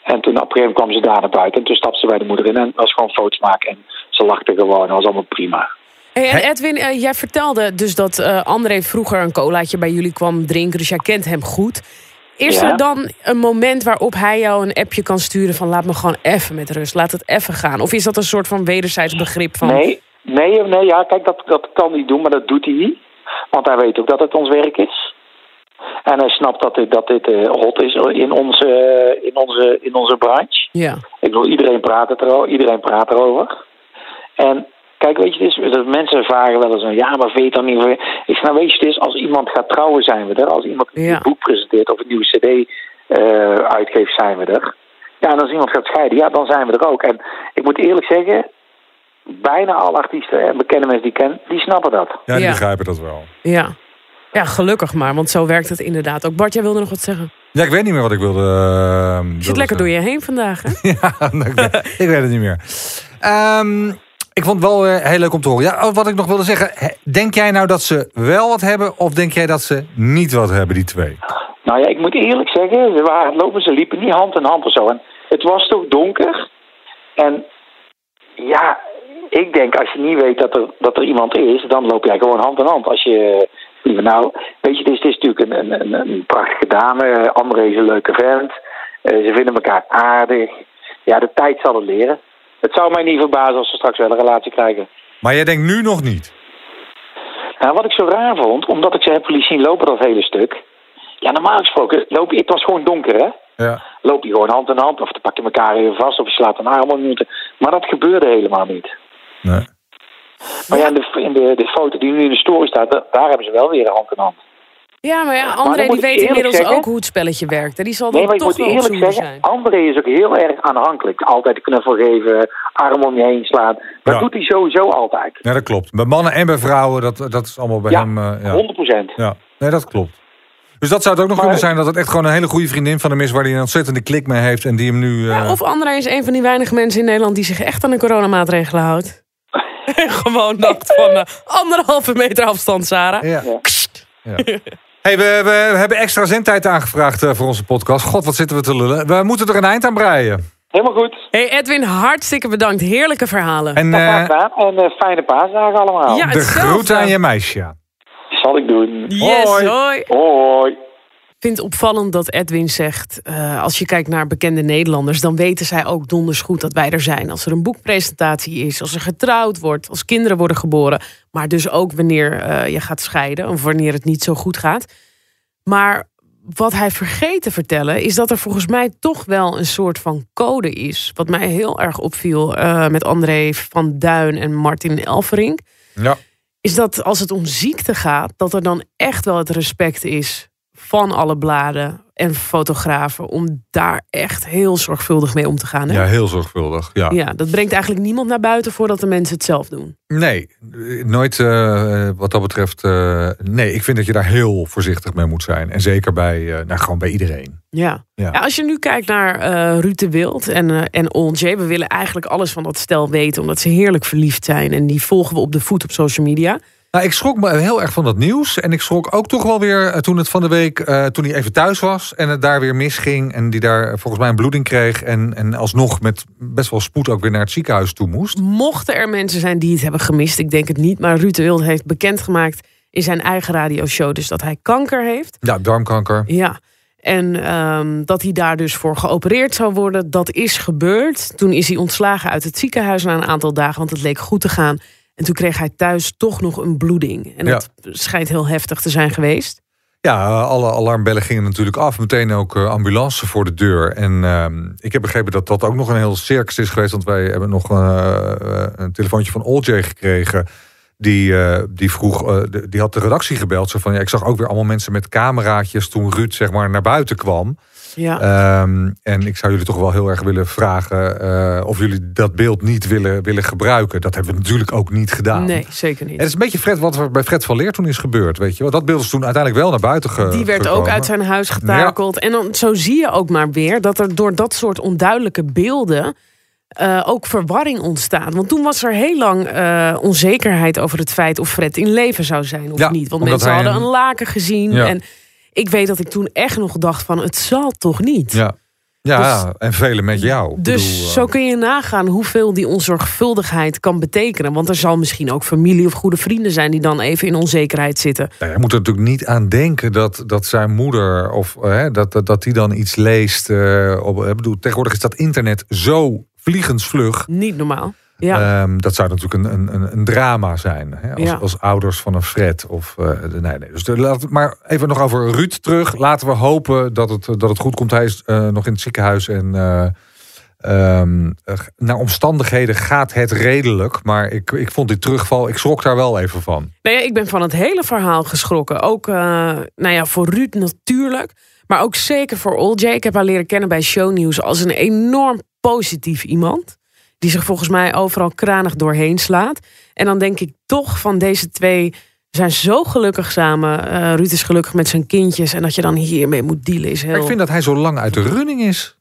Speaker 3: En toen op een gegeven moment kwam ze daar naar buiten. En toen stapte ze bij de moeder in en was gewoon foto's maken. En ze lachte gewoon, dat was allemaal prima.
Speaker 2: Hey, en? Edwin, eh, jij vertelde dus dat eh, André vroeger een colaatje bij jullie kwam drinken. Dus jij kent hem goed. Is
Speaker 3: Ja.
Speaker 2: er dan een moment waarop hij jou een appje kan sturen van laat me gewoon even met rust, laat het even gaan? Of is dat een soort van wederzijds begrip van...
Speaker 3: Nee, nee, nee, ja, kijk, dat, dat kan hij doen, maar dat doet hij niet. Want hij weet ook dat het ons werk is. En hij snapt dat dit, dat dit eh, hot is in onze, eh, in, onze, in onze branche.
Speaker 2: Ja,
Speaker 3: Ik bedoel, iedereen praat, het erover, iedereen praat erover. En kijk, weet je, het is, dat mensen vragen wel eens, ja, maar weet je dan niet... meer? Ik zeg, nou weet je, het is, als iemand gaat trouwen zijn we er. Als iemand een
Speaker 2: Ja.
Speaker 3: boek presenteert of een nieuwe cd eh, uitgeeft, zijn we er. Ja, en als iemand gaat scheiden, ja, dan zijn we er ook. En ik moet eerlijk zeggen, bijna alle artiesten en bekende mensen die ik ken, die snappen dat.
Speaker 1: Ja, die
Speaker 2: Ja.
Speaker 1: begrijpen dat wel.
Speaker 2: Ja. Ja, gelukkig maar, want zo werkt het inderdaad ook. Bart, jij wilde nog wat zeggen?
Speaker 1: Ja, ik weet niet meer wat ik wilde. eh,
Speaker 2: Je
Speaker 1: wilde
Speaker 2: zit lekker door je heen vandaag, hè?
Speaker 1: Ja, ik, weet, ik weet het niet meer. Ehm, ik vond het wel eh, heel leuk om te horen. Ja, oh, wat ik nog wilde zeggen. Denk jij nou dat ze wel wat hebben? Of denk jij dat ze niet wat hebben, die twee?
Speaker 3: Nou ja, ik moet eerlijk zeggen, ze waren lopen, ze liepen niet hand in hand of zo. En het was toch donker. En ja, ik denk als je niet weet dat er, dat er iemand is, dan loop jij gewoon hand in hand. Als je, nou, weet je, het is, het is natuurlijk een, een, een, prachtige dame. André is een leuke vent. Eh, ze vinden elkaar aardig. Ja, de tijd zal het leren. Het zou mij niet verbazen als ze straks wel een relatie krijgen.
Speaker 1: Maar jij denkt nu nog niet.
Speaker 3: Nou, wat ik zo raar vond, omdat ik ze heb zien lopen dat hele stuk. Ja, normaal gesproken, loop je, het was gewoon donker, hè?
Speaker 1: Ja.
Speaker 3: loop je gewoon hand in hand. Of dan pak je elkaar even vast of je slaat een arm om. Maar dat gebeurde helemaal niet.
Speaker 1: Nee.
Speaker 3: Maar ja, in, de, in de, de foto die nu in de story staat, da- daar hebben ze wel weer een hand in hand.
Speaker 2: Ja, maar ja, André die weet inmiddels
Speaker 3: zeggen-
Speaker 2: ook hoe het spelletje werkt. En die zal
Speaker 3: Nee, maar ik
Speaker 2: toch
Speaker 3: moet eerlijk zeggen,
Speaker 2: zijn.
Speaker 3: André is ook heel erg aanhankelijk. Altijd een knuffel geven, arm om je heen slaan. Dat
Speaker 1: Ja.
Speaker 3: doet hij sowieso altijd.
Speaker 1: ja, dat klopt. Bij mannen en bij vrouwen, dat, dat is allemaal bij
Speaker 3: Ja,
Speaker 1: hem... eh, ja.
Speaker 3: 100 procent.
Speaker 1: ja, nee, dat klopt. Dus dat zou het ook nog
Speaker 3: Maar-
Speaker 1: kunnen zijn dat het echt gewoon een hele goede vriendin van hem is... waar hij een ontzettende klik mee heeft en die hem nu... eh,
Speaker 2: Ja, of André is een van die weinige mensen in Nederland die zich echt aan de coronamaatregelen houdt. Gewoon dacht van eh, anderhalve meter afstand, Sarah.
Speaker 1: ja.
Speaker 3: Ja.
Speaker 2: Kst.
Speaker 1: Hey, we, we hebben extra zendtijd aangevraagd eh, voor onze podcast. God, wat zitten we te lullen. We moeten er een eind aan breien.
Speaker 3: Helemaal goed.
Speaker 2: Hey Edwin, hartstikke bedankt. Heerlijke verhalen.
Speaker 1: En
Speaker 3: gedaan. En fijne paasdagen allemaal.
Speaker 2: Ja.
Speaker 1: de groeten aan je meisje.
Speaker 3: Zal ik doen.
Speaker 2: Yes,
Speaker 1: Hoi.
Speaker 2: hoi.
Speaker 3: Hoi.
Speaker 2: Ik vind het opvallend dat Edwin zegt... eh, als je kijkt naar bekende Nederlanders... dan weten zij ook donders goed dat wij er zijn. Als er een boekpresentatie is, als er getrouwd wordt... als kinderen worden geboren. Maar dus ook wanneer eh, je gaat scheiden... of wanneer het niet zo goed gaat. Maar wat hij vergeet te vertellen... is dat er volgens mij toch wel een soort van code is. Wat mij heel erg opviel eh, met André van Duin en Martin Elverink...
Speaker 1: Ja.
Speaker 2: is dat als het om ziekte gaat... dat er dan echt wel het respect is van alle bladen en fotografen... om daar echt heel zorgvuldig mee om te gaan. Hè?
Speaker 1: ja, heel zorgvuldig. Ja.
Speaker 2: Ja, dat brengt eigenlijk niemand naar buiten voordat de mensen het zelf doen.
Speaker 1: Nee, nooit eh, wat dat betreft. eh, nee, ik vind dat je daar heel voorzichtig mee moet zijn. En zeker bij, eh, nou, gewoon bij iedereen.
Speaker 2: Ja.
Speaker 1: Ja.
Speaker 2: Ja, als je nu kijkt naar Ruud de Wild en, en Olje, we willen eigenlijk alles van dat stel weten, omdat ze heerlijk verliefd zijn. En die volgen we op de voet op social media.
Speaker 1: Nou, ik schrok me heel erg van dat nieuws. En ik schrok ook toch wel weer eh, toen het van de week, eh, toen hij even thuis was en het daar weer misging. En die daar volgens mij een bloeding kreeg. En, en alsnog met best wel spoed ook weer naar het ziekenhuis toe moest.
Speaker 2: Mochten er mensen zijn die het hebben gemist, ik denk het niet, maar Ruud de Wild heeft bekendgemaakt in zijn eigen radioshow dus dat hij kanker heeft.
Speaker 1: Ja, darmkanker.
Speaker 2: Ja. En ehm, dat hij daar dus voor geopereerd zou worden, dat is gebeurd. Toen is hij ontslagen uit het ziekenhuis na een aantal dagen, want het leek goed te gaan. En toen kreeg hij thuis toch nog een bloeding. En
Speaker 1: Ja.
Speaker 2: dat schijnt heel heftig te zijn geweest.
Speaker 1: Ja, alle alarmbellen gingen natuurlijk af. Meteen ook eh, ambulance voor de deur. En ehm, ik heb begrepen dat dat ook nog een heel circus is geweest. Want wij hebben nog eh, eh, een telefoontje van Oljay gekregen. Die, eh, die vroeg, eh, die had de redactie gebeld. Zo van, ja, ik zag ook weer allemaal mensen met cameraatjes toen Ruud zeg maar naar buiten kwam.
Speaker 2: Ja.
Speaker 1: Ehm, en ik zou jullie toch wel heel erg willen vragen eh, of jullie dat beeld niet willen, willen gebruiken. Dat hebben we natuurlijk ook niet gedaan.
Speaker 2: nee, zeker niet.
Speaker 1: Het is een beetje Fred, wat er bij Fred van Leer toen is gebeurd. Weet je wel. Dat beeld is toen uiteindelijk wel naar buiten ge
Speaker 2: Die werd ook
Speaker 1: gekomen.
Speaker 2: uit zijn huis getakeld. En dan, zo zie je ook maar weer dat er door dat soort onduidelijke beelden eh, ook verwarring ontstaat. Want toen was er heel lang eh, onzekerheid over het feit of Fred in leven zou zijn of
Speaker 1: Ja,
Speaker 2: niet. Want mensen hadden
Speaker 1: een-
Speaker 2: een laken gezien.
Speaker 1: Ja.
Speaker 2: En ik weet dat ik toen echt nog dacht van het zal toch niet.
Speaker 1: Ja, ja en velen met jou.
Speaker 2: Dus
Speaker 1: bedoel, eh,
Speaker 2: zo kun je nagaan hoeveel die onzorgvuldigheid kan betekenen. Want er zal misschien ook familie of goede vrienden zijn die dan even in onzekerheid zitten.
Speaker 1: nou, je moet er natuurlijk niet aan denken dat, dat zijn moeder of dat, dat, dat die dan iets leest. op, ik bedoel, tegenwoordig is dat internet zo vliegensvlug.
Speaker 2: Niet normaal. Ja.
Speaker 1: Ehm, dat zou natuurlijk een, een, een, drama zijn. Hè? Als,
Speaker 2: Ja.
Speaker 1: als ouders van een Fred. Of, eh, nee, nee. Dus laat, maar even nog over Ruud terug. Laten we hopen dat het, dat het goed komt. Hij is eh, nog in het ziekenhuis. En eh, ehm, eh, naar omstandigheden gaat het redelijk. Maar ik, ik vond die terugval. Ik schrok daar wel even van.
Speaker 2: Nou ja, ik ben van het hele verhaal geschrokken. Ook eh, nou ja, voor Ruud natuurlijk. Maar ook zeker voor Oljay. Ik heb haar leren kennen bij Shownieuws als een enorm positief iemand. Die zich volgens mij overal kranig doorheen slaat. En dan denk ik toch van deze twee zijn zo gelukkig samen. Eh, Ruud is gelukkig met zijn kindjes. En dat je dan hiermee moet dealen is heel...
Speaker 1: Maar ik vind dat hij zo lang uit de running is.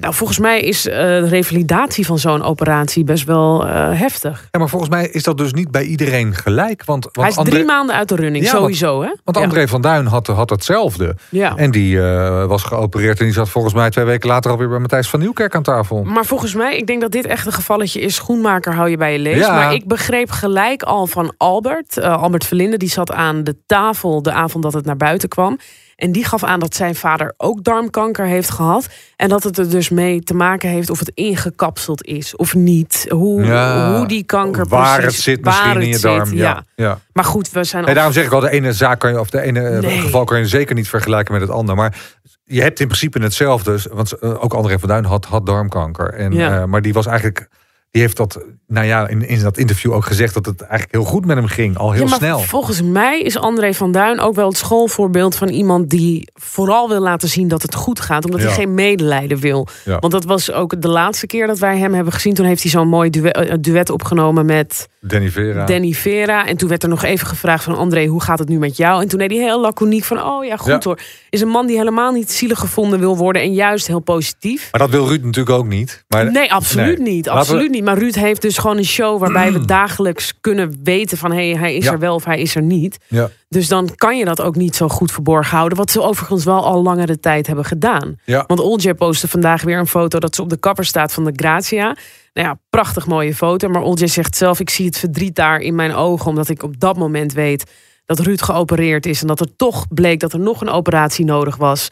Speaker 2: Nou, volgens mij is uh, de revalidatie van zo'n operatie best wel uh, heftig.
Speaker 1: Ja, maar volgens mij is dat dus niet bij iedereen gelijk. Want, want
Speaker 2: Hij is
Speaker 1: André...
Speaker 2: drie maanden uit de running,
Speaker 1: Ja,
Speaker 2: sowieso. hè?
Speaker 1: Want
Speaker 2: Ja.
Speaker 1: André van Duin had, had hetzelfde.
Speaker 2: Ja.
Speaker 1: En die eh, was geopereerd en die zat volgens mij twee weken later alweer bij Matthijs van Nieuwkerk aan tafel.
Speaker 2: Maar volgens mij, ik denk dat dit echt een gevalletje is. Schoenmaker hou je bij je lees. Maar ik begreep gelijk al van Albert. eh, Albert Verlinde, die zat aan de tafel de avond dat het naar buiten kwam. En die gaf aan dat zijn vader ook darmkanker heeft gehad. En dat het er dus mee te maken heeft of het ingekapseld is of niet. Hoe,
Speaker 1: Ja.
Speaker 2: hoe die kanker
Speaker 1: Waar
Speaker 2: precies,
Speaker 1: het zit misschien in je
Speaker 2: zit,
Speaker 1: darm. Ja. Ja.
Speaker 2: Maar goed, we zijn
Speaker 1: Nee, daarom zeg ik al, de ene zaak kan je, of de ene eh,
Speaker 2: Nee.
Speaker 1: geval kan je zeker niet vergelijken met het andere. Maar je hebt in principe hetzelfde. Want eh, ook André van Duin had, had darmkanker. En,
Speaker 2: Ja.
Speaker 1: eh, maar die was eigenlijk, die heeft dat, nou ja, in, in dat interview ook gezegd dat het eigenlijk heel goed met hem ging. Al heel
Speaker 2: ja, maar
Speaker 1: snel.
Speaker 2: Volgens mij is André van Duin ook wel het schoolvoorbeeld van iemand die vooral wil laten zien dat het goed gaat, omdat hij geen medelijden wil.
Speaker 1: Ja.
Speaker 2: Want dat was ook de laatste keer dat wij hem hebben gezien. Toen heeft hij zo'n mooi duet, eh, duet opgenomen met
Speaker 1: Danny Vera.
Speaker 2: Danny Vera. En toen werd er nog even gevraagd van André, hoe gaat het nu met jou? En toen deed hij heel laconiek van, oh ja, goed
Speaker 1: Ja.
Speaker 2: hoor. Is een man die helemaal niet zielig gevonden wil worden en juist heel positief.
Speaker 1: Maar dat wil Ruud natuurlijk ook niet. Maar
Speaker 2: Nee, absoluut
Speaker 1: nee.
Speaker 2: niet.
Speaker 1: We-
Speaker 2: Absoluut niet. Maar Ruud heeft dus gewoon een show waarbij we dagelijks kunnen weten van hé, hij is
Speaker 1: Ja.
Speaker 2: er wel of hij is er niet.
Speaker 1: Ja.
Speaker 2: Dus dan kan je dat ook niet zo goed verborgen houden. Wat ze overigens wel al langere tijd hebben gedaan.
Speaker 1: Ja.
Speaker 2: Want Olje postte vandaag weer een foto dat ze op de kapper staat van de Grazia. Nou ja, prachtig mooie foto. Maar Olje zegt zelf, ik zie het verdriet daar in mijn ogen. Omdat ik op dat moment weet dat Ruud geopereerd is. En dat er toch bleek dat er nog een operatie nodig was.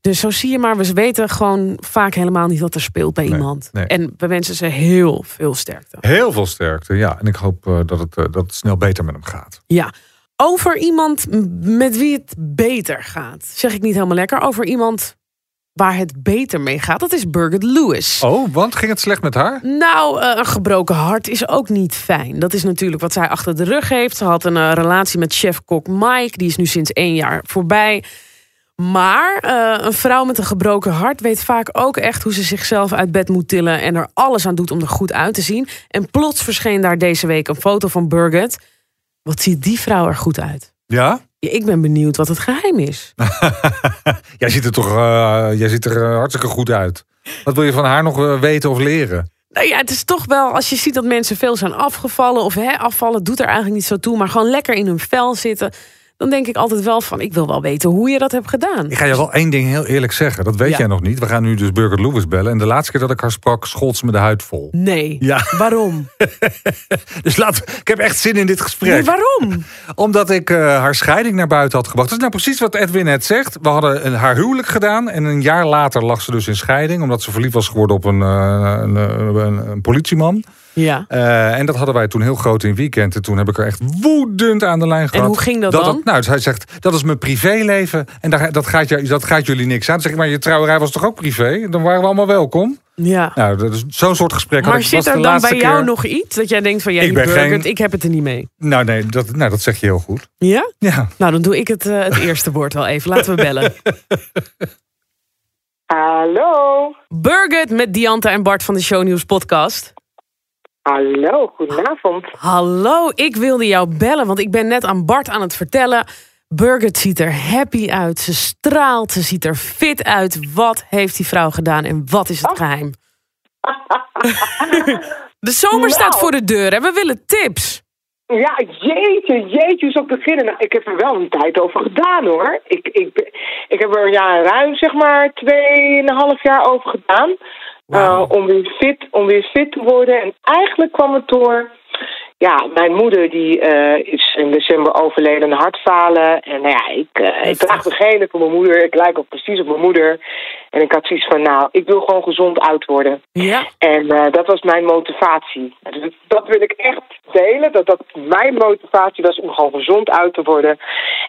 Speaker 2: Dus zo zie je maar, we weten gewoon vaak helemaal niet wat er speelt bij
Speaker 1: Nee,
Speaker 2: iemand.
Speaker 1: nee.
Speaker 2: En we wensen ze heel veel sterkte.
Speaker 1: Heel veel sterkte, ja. En ik hoop eh, dat, het, eh, dat het snel beter met hem gaat.
Speaker 2: Ja. Over iemand met wie het beter gaat. Zeg ik niet helemaal lekker. Over iemand waar het beter mee gaat. Dat is Birgit Lewis.
Speaker 1: Oh, want ging het slecht met haar?
Speaker 2: Nou, eh, een gebroken hart is ook niet fijn. Dat is natuurlijk wat zij achter de rug heeft. Ze had een eh, relatie met chef-kok Mike. Die is nu sinds één jaar voorbij. Maar eh, een vrouw met een gebroken hart weet vaak ook echt hoe ze zichzelf uit bed moet tillen. En er alles aan doet om er goed uit te zien. En plots verscheen daar deze week een foto van Birgit. Wat ziet die vrouw er goed uit?
Speaker 1: Ja?
Speaker 2: Ik ben benieuwd wat het geheim is.
Speaker 1: Jij ziet er toch eh, jij ziet er eh, hartstikke goed uit. Wat wil je van haar nog eh, weten of leren?
Speaker 2: Nou ja, het is toch wel, als je ziet dat mensen veel zijn afgevallen of hè, afvallen, doet er eigenlijk niet zo toe, maar gewoon lekker in hun vel zitten. Dan denk ik altijd wel van, ik wil wel weten hoe je dat hebt gedaan.
Speaker 1: Ik ga je wel één ding heel eerlijk zeggen. Dat weet
Speaker 2: Ja.
Speaker 1: jij nog niet. We gaan nu dus Burger Lewis bellen. En de laatste keer dat ik haar sprak, schold ze me de huid vol.
Speaker 2: Nee.
Speaker 1: Ja.
Speaker 2: Waarom?
Speaker 1: Dus we- ik heb echt zin in dit gesprek.
Speaker 2: Nee, waarom?
Speaker 1: Omdat ik eh, haar scheiding naar buiten had gebracht. Dat is nou precies wat Edwin net zegt. We hadden een, haar huwelijk gedaan. En een jaar later lag ze dus in scheiding. Omdat ze verliefd was geworden op een, eh, een, een, een- een politieman.
Speaker 2: Ja.
Speaker 1: Eh, en dat hadden wij toen heel groot in weekend. En toen heb ik er echt woedend aan de lijn gehad.
Speaker 2: hoe ging dat dan?
Speaker 1: nou, hij zegt, dat is mijn privéleven. En daar, dat, gaat, dat gaat jullie niks aan. Dan zeg ik, maar je trouwerij was toch ook privé? Dan waren we allemaal welkom.
Speaker 2: Ja.
Speaker 1: Nou, dat is zo'n soort gesprek. had
Speaker 2: Maar
Speaker 1: ik-
Speaker 2: zit er dan bij jou
Speaker 1: keer-
Speaker 2: nog iets dat jij denkt van, ja,
Speaker 1: Ik
Speaker 2: die
Speaker 1: ben
Speaker 2: burger,
Speaker 1: geen-
Speaker 2: ik heb het er niet mee.
Speaker 1: Nou, nee, dat, nou, dat zeg je heel goed.
Speaker 2: Ja?
Speaker 1: Ja.
Speaker 2: Nou, dan doe ik het, eh, het eerste woord wel even. Laten we bellen.
Speaker 4: Hallo.
Speaker 2: Burger met Dianta en Bart van de Shownieuws podcast.
Speaker 4: Hallo, goedenavond.
Speaker 2: Hallo, ik wilde jou bellen, want ik ben net aan Bart aan het vertellen. Birgit ziet er happy uit, ze straalt, ze ziet er fit uit. Wat heeft die vrouw gedaan en wat is het geheim? De zomer staat
Speaker 4: Nou.
Speaker 2: voor de deur en we willen tips.
Speaker 4: Ja, jeetje, jeetje, ik beginnen? Nou, ik heb er wel een tijd over gedaan hoor. Ik, ik, ik heb er ja, ruim zeg maar tweeënhalf jaar over gedaan. Eh, om, weer fit, om weer fit te worden. En eigenlijk kwam het door... Ja, mijn moeder die eh, is in december overleden aan hartfalen. En nou ja, ik, eh, ik draag de genen van mijn moeder. Ik lijk ook precies op mijn moeder. En ik had zoiets van, nou, ik wil gewoon gezond oud worden.
Speaker 2: Ja,
Speaker 4: En eh, dat was mijn motivatie. Dus dat- wil ik echt delen. Dat dat mijn motivatie was om gewoon gezond uit te worden.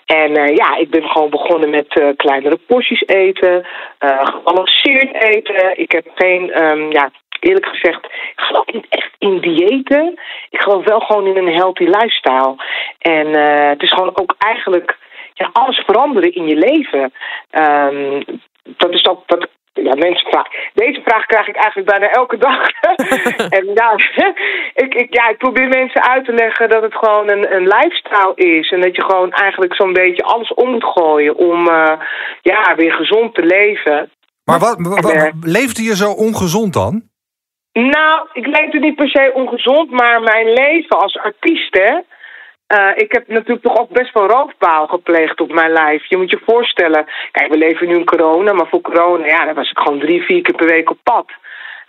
Speaker 4: En ja, ik ben gewoon begonnen met kleinere porties eten. gebalanceerd eten. Ik heb geen, ehm, ja, eerlijk gezegd, ik geloof niet echt in diëten. Ik geloof wel gewoon in een healthy lifestyle. En eh, het is gewoon ook eigenlijk ja, alles veranderen in je leven. Ehm, dat is dat, dat ja, mensen vragen. Deze vraag krijg ik eigenlijk bijna elke dag. en ja ik, ik, ja, ik probeer mensen uit te leggen dat het gewoon een, een lifestyle is. En dat je gewoon eigenlijk zo'n beetje alles om moet gooien om uh, ja, weer gezond te leven.
Speaker 1: Maar wat, wat, leefde je zo ongezond dan?
Speaker 4: Nou, ik leefde niet per se ongezond, maar mijn leven als artiest, hè. Uh, ik heb natuurlijk toch ook best wel roofbaal gepleegd op mijn lijf. Je moet je voorstellen, kijk, we leven nu in corona, maar voor corona, ja, dan was ik gewoon drie, vier keer per week op pad.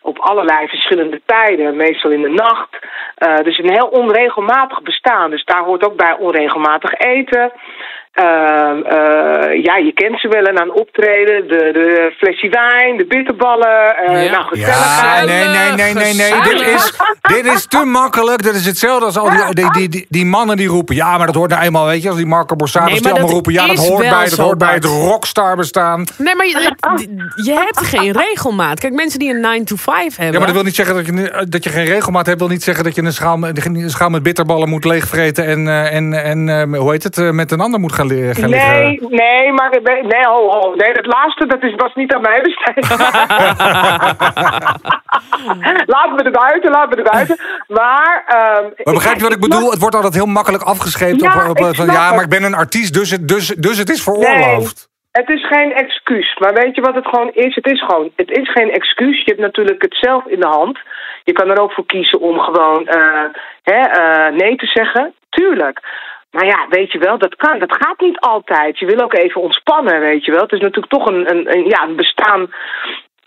Speaker 4: Op allerlei verschillende tijden, meestal in de nacht. Uh, dus een heel onregelmatig bestaan. Dus daar hoort ook bij onregelmatig eten. Uh, uh, ja, je kent ze wel en aan optreden. De, de flesje wijn, de bitterballen. Uh, ja. Nou,
Speaker 1: ja, nee, nee, nee, nee, nee. Dit is, dit is te makkelijk. Dit is hetzelfde als al die, die, die, die, die mannen die roepen... ja, maar dat hoort nou eenmaal, weet je... als die Marco Borsato nee, die allemaal roepen... ja, dat hoort, bij, dat hoort bij het rockstar bestaan.
Speaker 2: Nee, maar je, je hebt geen regelmaat. Kijk, mensen die een 9 to 5 hebben...
Speaker 1: Ja, maar dat wil niet zeggen dat je, dat je geen regelmaat hebt. wil niet zeggen dat je een schaal, een schaal met bitterballen moet leegvreten... en, en, en hoe heet het, met een ander moet gaan gaan, gaan
Speaker 4: nee, liggen? Nee, maar nee, ho, ho, nee, dat laatste dat is, was niet aan mij besteed. laten we het buiten, laten we het buiten. Maar, um,
Speaker 1: maar begrijp je wat ik bedoel? Het wordt altijd heel makkelijk afgescheept. Ja, op, op, van, ja maar ik ben een artiest, dus het, dus, dus het is veroorloofd.
Speaker 4: Nee. Het is geen excuus. Maar weet je wat het gewoon is? Het is gewoon, het is geen excuus. Je hebt natuurlijk het zelf in de hand. Je kan er ook voor kiezen om gewoon uh, hè, uh, nee te zeggen. Tuurlijk. Maar ja, weet je wel, dat kan. Dat gaat niet altijd. Je wil ook even ontspannen, weet je wel. Het is natuurlijk toch een, een, een ja, een bestaan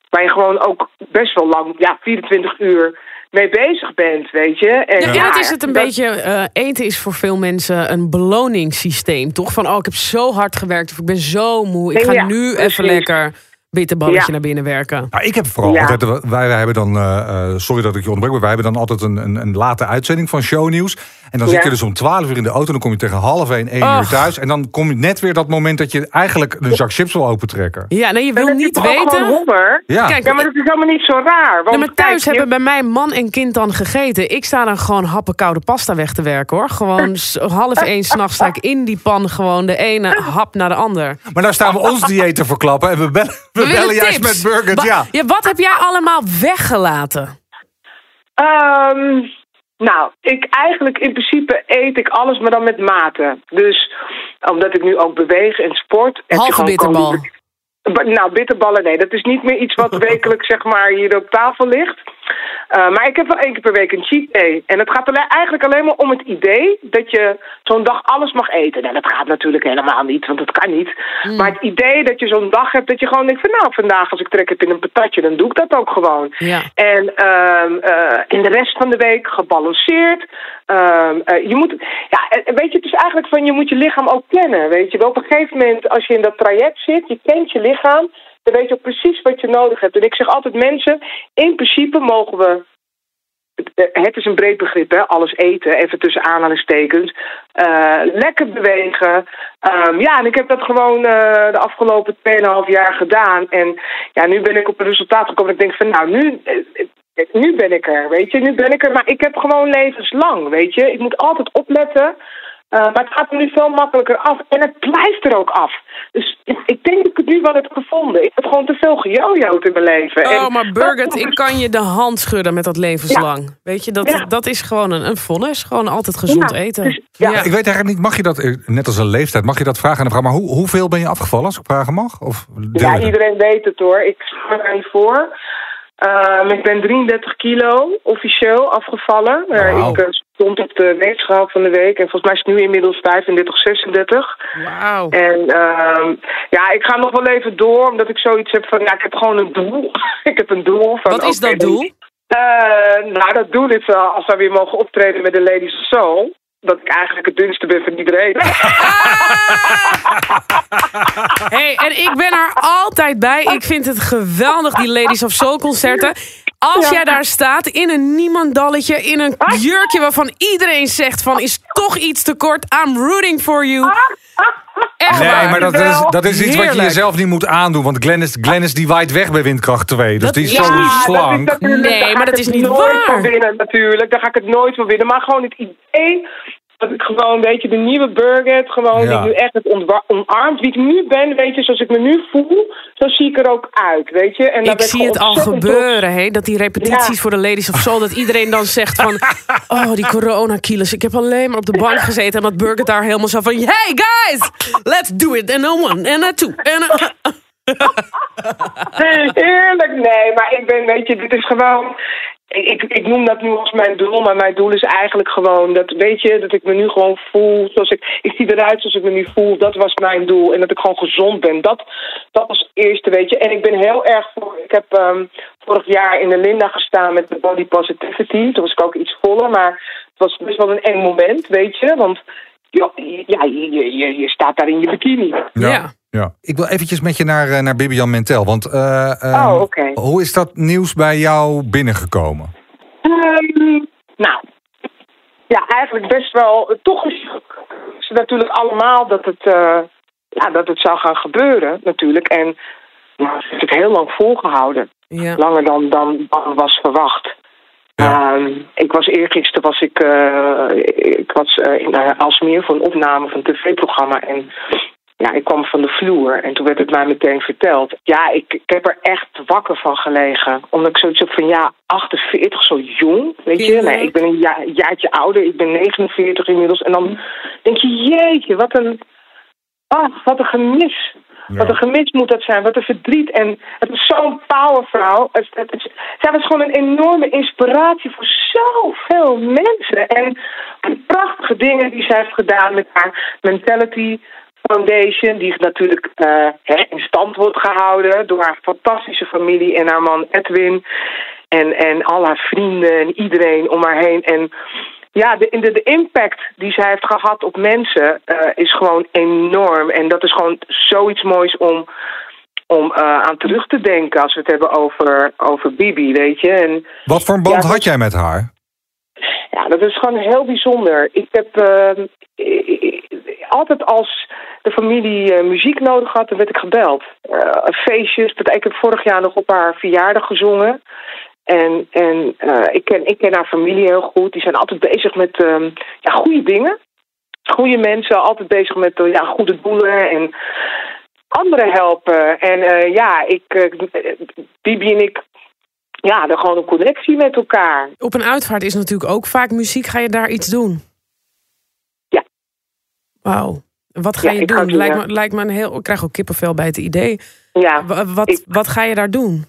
Speaker 4: waar je gewoon ook best wel lang, ja, 24 uur mee bezig bent, weet je.
Speaker 2: En ja, ja, is het een beetje, uh, eten is voor veel mensen een beloningssysteem, toch? Van, oh, ik heb zo hard gewerkt of ik ben zo moe, ik ga ja, nu even lekker bitterballetje ja. naar binnen werken.
Speaker 1: Nou, ik heb vooral ja. altijd, wij, wij hebben dan, uh, sorry dat ik je onderbreek, maar wij hebben dan altijd een, een, een late uitzending van shownieuws. En dan ja. zit je dus om 12 uur in de auto, dan kom je tegen half 1, 1 uur thuis. En dan kom je net weer dat moment dat je eigenlijk een zak chips wil opentrekken.
Speaker 2: Ja, nee, je wil niet weten.
Speaker 4: Ja. Kijk, ja, maar dat is helemaal niet zo raar.
Speaker 2: Want maar thuis kijk, hebben bij mij man en kind dan gegeten. Ik sta dan gewoon happen koude pasta weg te werken hoor. Gewoon half 1 s'nachts sta ik in die pan gewoon de ene hap naar de ander.
Speaker 1: Maar nou staan we ons dieet te verklappen en we bellen, we, we bellen juist met burgers. Ja.
Speaker 2: ja. Wat heb jij allemaal weggelaten?
Speaker 4: Um, nou, ik eigenlijk in principe eet ik alles, maar dan met mate. Dus omdat ik nu ook beweeg en sport.
Speaker 2: Halve bitterbal.
Speaker 4: Nou, bitterballen, nee. Dat is niet meer iets wat wekelijks zeg maar, hier op tafel ligt. Uh, maar ik heb wel één keer per week een cheat day. En het gaat eigenlijk alleen maar om het idee dat je zo'n dag alles mag eten. Nou, dat gaat natuurlijk helemaal niet, want dat kan niet. Mm. Maar het idee dat je zo'n dag hebt dat je gewoon denkt van... nou, vandaag als ik trek het in een patatje, dan doe ik dat ook gewoon.
Speaker 2: Ja.
Speaker 4: En uh, in de rest van de week gebalanceerd. Uh, je moet, ja, weet je, het is eigenlijk van je moet je lichaam ook kennen. Weet je, op een gegeven moment als je in dat traject zit, je kent je lichaam dan weet je ook precies wat je nodig hebt. En ik zeg altijd mensen, in principe mogen we het is een breed begrip, hè? alles eten, even tussen aanhalingstekens. Uh, lekker bewegen. Um, ja, en ik heb dat gewoon uh, de afgelopen 2,5 jaar gedaan. En ja, nu ben ik op een resultaat gekomen. Ik denk van, nou, nu, nu ben ik er, weet je. Nu ben ik er, maar ik heb gewoon levenslang, weet je. Ik moet altijd opletten uh, maar het gaat er nu veel makkelijker af. En het blijft er ook af. Dus ik, ik denk dat ik het nu wel heb gevonden. Ik heb gewoon te veel gejojoed in mijn leven.
Speaker 2: Oh, en maar Burgert, ik kan je de hand schudden met dat levenslang. Ja. Weet je, dat, ja. dat is gewoon een, een vonnis. Gewoon altijd gezond ja, eten. Dus,
Speaker 1: ja. Ik weet eigenlijk niet, mag je dat, eh, net als een leeftijd, mag je dat vragen aan de vrouw. Maar hoe, hoeveel ben je afgevallen, als ik vragen mag? Of
Speaker 4: ja, iedereen weet het hoor. Ik schaam er niet voor. Um, ik ben 33 kilo officieel afgevallen. Wow. Ik uh, stond op de weegschaal van de week. En volgens mij is het nu inmiddels 35, 36.
Speaker 2: Wauw.
Speaker 4: En um, ja, ik ga nog wel even door. Omdat ik zoiets heb van, ja, ik heb gewoon een doel. ik heb een doel. Van,
Speaker 2: Wat is dat doel?
Speaker 4: Uh, nou, dat doel is als we weer mogen optreden met de Ladies of Soul dat ik eigenlijk het dunste ben van iedereen.
Speaker 2: hey, en ik ben er altijd bij. Ik vind het geweldig, die Ladies of Soul concerten. Als jij daar staat in een niemandalletje, in een jurkje waarvan iedereen zegt van is toch iets te kort. I'm rooting for you.
Speaker 1: Echt nee, waar. maar dat is, dat is iets wat je jezelf niet moet aandoen. Want Glennis, Glennis die waait weg bij windkracht 2. Dus dat, die is ja, zo slank.
Speaker 2: Dat, dat, nee, maar dat is niet
Speaker 4: waar.
Speaker 2: Voor
Speaker 4: winnen, natuurlijk. Daar ga ik het nooit voor winnen. Maar gewoon het idee Dat ik gewoon, weet je, de nieuwe Birgit, gewoon,
Speaker 1: Ja.
Speaker 4: die nu echt het omarmt. Wie ik nu ben, weet je, zoals ik me nu voel, zo zie ik er ook uit, weet je. En
Speaker 2: Ik zie het al gebeuren, hè? dat die repetities
Speaker 4: Ja.
Speaker 2: voor de Ladies of Soul... dat iedereen dan zegt van... oh, die coronakielers, ik heb alleen maar op de bank gezeten... en dat Burger daar helemaal zo van... hey guys, let's do it. En a one, en a two, en a...
Speaker 4: Heerlijk, nee, maar ik ben, weet je, dit is gewoon. Ik, ik, noem dat nu als mijn doel, maar mijn doel is eigenlijk gewoon dat, weet je, dat ik me nu gewoon voel zoals ik. Ik zie eruit zoals ik me nu voel, dat was mijn doel. En dat ik gewoon gezond ben, dat, dat was het eerste, weet je. En ik ben heel erg voor. Ik heb ehm, vorig jaar in de Linda gestaan met de Body Positivity. Toen was ik ook iets voller, maar het was best wel een eng moment, weet je. Want ja, ja je, je, je, je staat daar in je bikini.
Speaker 2: Ja.
Speaker 1: Ja. Ik wil eventjes met je naar, eh, naar Bibian Mentel. Want eh, ehm,
Speaker 4: Oh, oké.
Speaker 1: hoe is dat nieuws bij jou binnengekomen?
Speaker 4: Ehm, nou, ja, eigenlijk best wel. Toch is ze natuurlijk allemaal dat het, eh, ja, dat het zou gaan gebeuren, natuurlijk. En nou, dat heb ik heel lang volgehouden.
Speaker 2: Ja.
Speaker 4: Langer dan, dan, dan was verwacht.
Speaker 1: Ja.
Speaker 4: Ehm, ik was eergisteren was ik, eh, ik was eh, in uh, Alsmeer voor een opname van een tv-programma en ja, ik kwam van de vloer en toen werd het mij meteen verteld. Ja, ik, ik heb er echt wakker van gelegen. Omdat ik zoiets heb van, ja, 48, zo jong, weet je. Nee, ik ben een ja- jaartje ouder, ik ben 49 inmiddels. En dan denk je, jeetje, wat een, ah, wat een gemis.
Speaker 1: Ja.
Speaker 4: Wat een gemis moet dat zijn, wat een verdriet. En het is zo'n powervrouw. Het, het is, zij was gewoon een enorme inspiratie voor zoveel mensen. En de prachtige dingen die zij heeft gedaan met haar Mentality Foundation, die natuurlijk eh, in stand wordt gehouden door haar fantastische familie en haar man Edwin. En, en al haar vrienden en iedereen om haar heen. En ja, de, de, de impact die zij heeft gehad op mensen eh, is gewoon enorm. En dat is gewoon zoiets moois om, om eh, aan terug te denken als we het hebben over, over Bibi, weet je. En
Speaker 1: Wat voor een band
Speaker 4: Ja,
Speaker 1: had jij met haar?
Speaker 4: ja, dat is gewoon heel bijzonder. Ik heb eh, i- altijd als de familie eh, muziek nodig had, dan werd ik gebeld. Eh, feestjes, ik heb vorig jaar nog op haar verjaardag gezongen. En, en eh, ik, ken, ik ken haar familie heel goed. Die zijn altijd bezig met ehm, ja, goede dingen. Goede mensen, altijd bezig met ja, goede doelen en anderen helpen. En ja, ik, Bibi en ik, ja, hadden gewoon een connectie met elkaar.
Speaker 2: Op een uitvaart is natuurlijk ook vaak muziek. Ga je daar iets doen?
Speaker 4: Ja.
Speaker 2: Wauw. Wat ga
Speaker 4: Ja,
Speaker 2: je doen? lijkt, me, lijkt me een heel... Ik krijg ook kippenvel bij het idee.
Speaker 4: Ja,
Speaker 2: Wa- Wat,
Speaker 4: ik-
Speaker 2: wat ga je daar doen?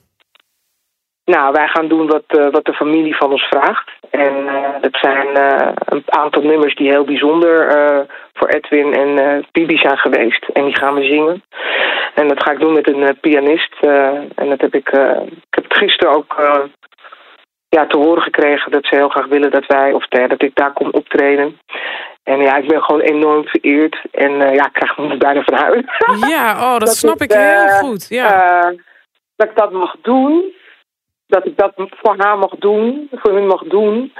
Speaker 4: Nou, wij gaan doen wat, eh, wat de familie van ons vraagt. En eh, dat zijn eh, een aantal nummers die heel bijzonder eh, voor Edwin en eh Bibi zijn geweest. En die gaan we zingen. En dat ga ik doen met een eh, pianist. eh, en dat heb ik, eh, ik heb het gisteren ook eh, ja, te horen gekregen dat ze heel graag willen dat wij, of eh, dat ik daar kom optreden. En ja, ik ben gewoon enorm vereerd. En eh, ja, ik krijg me bijna van huis.
Speaker 2: Ja, oh, dat, snap
Speaker 4: ik,
Speaker 2: heel
Speaker 4: eh,
Speaker 2: goed. Ja.
Speaker 4: dat ik dat mag doen. Dat ik dat voor haar mag doen. Voor hun mag doen.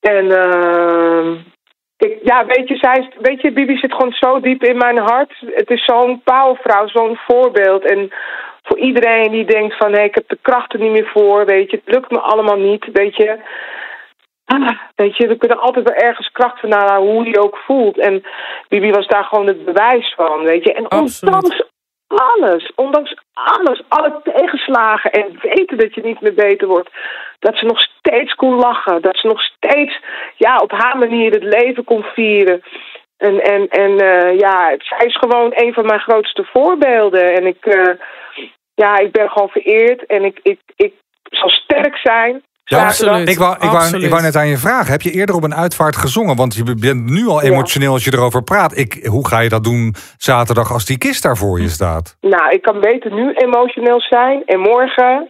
Speaker 4: En eh, ik, ja, weet je, zij, weet je, Bibi zit gewoon zo diep in mijn hart. Het is zo'n powervrouw, zo'n voorbeeld. En voor iedereen die denkt van, hé, ik heb de krachten niet meer voor, weet je, het lukt me allemaal niet, weet je. Ah, weet je, we kunnen altijd wel ergens kracht halen, hoe je ook voelt. En Bibi was daar gewoon het bewijs van, weet je. En
Speaker 2: Absoluut.
Speaker 4: ondanks alles, ondanks alles, alle tegenslagen en weten dat je niet meer beter wordt, dat ze nog steeds kon lachen, dat ze nog steeds ja, op haar manier het leven kon vieren. En, en, en eh, ja, zij is gewoon een van mijn grootste voorbeelden. En ik, eh, ja, ik ben gewoon vereerd en ik, ik, ik zal sterk zijn.
Speaker 1: Ja,
Speaker 2: absoluut.
Speaker 1: Ik wou, ik, wou,
Speaker 2: Absoluut.
Speaker 1: ik wou net aan je vragen. Heb je eerder op een uitvaart gezongen? Want je bent nu al
Speaker 4: Ja.
Speaker 1: emotioneel als je erover praat. Ik, hoe ga je dat doen zaterdag als die kist daar voor je staat?
Speaker 4: Nou, ik kan beter nu emotioneel zijn en morgen.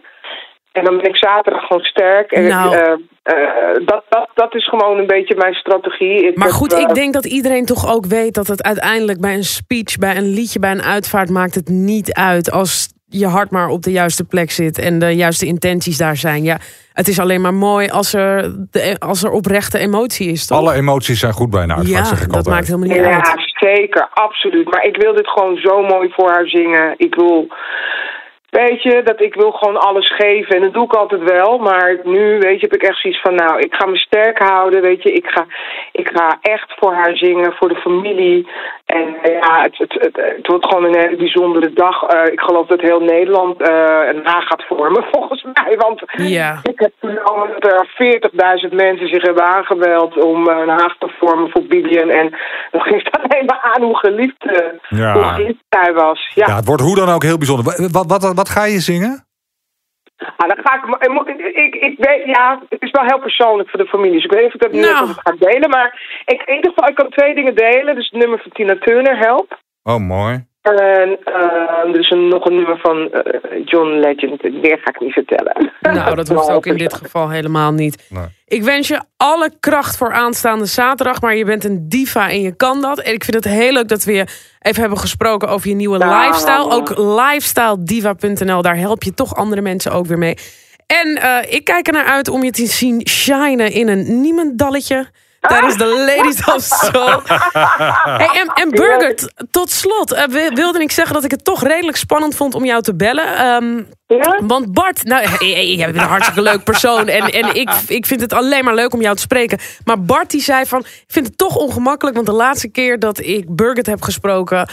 Speaker 4: En dan ben ik zaterdag gewoon sterk. En
Speaker 2: Nou.
Speaker 4: ik, eh, eh, dat, dat, dat is gewoon een beetje mijn strategie. Ik
Speaker 2: Maar
Speaker 4: heb,
Speaker 2: goed,
Speaker 4: eh,
Speaker 2: ik denk dat iedereen toch ook weet dat het uiteindelijk bij een speech, bij een liedje, bij een uitvaart maakt het niet uit als je hart maar op de juiste plek zit en de juiste intenties daar zijn. Ja, het is alleen maar mooi als er, de, als er oprechte emotie is. Toch?
Speaker 1: Alle emoties zijn goed bij een uitvaart,
Speaker 2: ja,
Speaker 1: zeg ik
Speaker 2: dat
Speaker 1: altijd.
Speaker 2: maakt helemaal niet
Speaker 4: Ja,
Speaker 2: uit.
Speaker 4: zeker, absoluut. Maar ik wil dit gewoon zo mooi voor haar zingen. Ik wil, Weet je, dat ik wil gewoon alles geven. En dat doe ik altijd wel. Maar nu, weet je, heb ik echt zoiets van... Nou, ik ga me sterk houden, weet je. Ik ga, ik ga echt voor haar zingen, voor de familie. En eh, ja, het, het, het, het wordt gewoon een hele bijzondere dag. Eh, ik geloof dat heel Nederland eh na gaat vormen, volgens mij. Want
Speaker 2: Ja.
Speaker 4: ik heb vernomen dat er 40.000 mensen zich hebben aangemeld... om eh, een haag te vormen voor Bibian. En dat geeft alleen maar aan hoe geliefd,
Speaker 1: Ja.
Speaker 4: hoe geliefd hij was.
Speaker 1: Ja, het wordt hoe dan ook heel bijzonder. Wat, wat, wat, wat ga je zingen?
Speaker 4: Ah, dan ga ik, ik, ik, ik weet, ja, het is wel heel persoonlijk voor de familie. Dus ik weet niet of ik dat nu
Speaker 2: Nou.
Speaker 4: ga delen. Maar ik, in ieder geval, ik kan twee dingen delen. Dus het nummer van Tina Turner, Help.
Speaker 1: Oh, mooi.
Speaker 4: En is een, nog een nummer van eh, John Legend. Meer ga ik niet vertellen.
Speaker 2: Nou, dat hoeft ook in dit geval helemaal niet.
Speaker 1: Nee.
Speaker 2: Ik wens je alle kracht voor aanstaande zaterdag. Maar je bent een diva en je kan dat. En ik vind het heel leuk dat we je even hebben gesproken over je nieuwe
Speaker 4: Ja.
Speaker 2: lifestyle. Ook lifestylediva.nl. Daar help je toch andere mensen ook weer mee. En eh, ik kijk er naar uit om je te zien shinen in een niemendalletje. Tijdens de Ladies of Soul. Hey, en, en Burger, tot slot eh, wi- wilde ik zeggen dat ik het toch redelijk spannend vond om jou te bellen. Ehm,
Speaker 4: Ja?
Speaker 2: want Bart, nou, jij bent een hartstikke leuk persoon. En, en ik, ik vind het alleen maar leuk om jou te spreken. Maar Bart die zei van, ik vind het toch ongemakkelijk. Want de laatste keer dat ik Burger heb gesproken...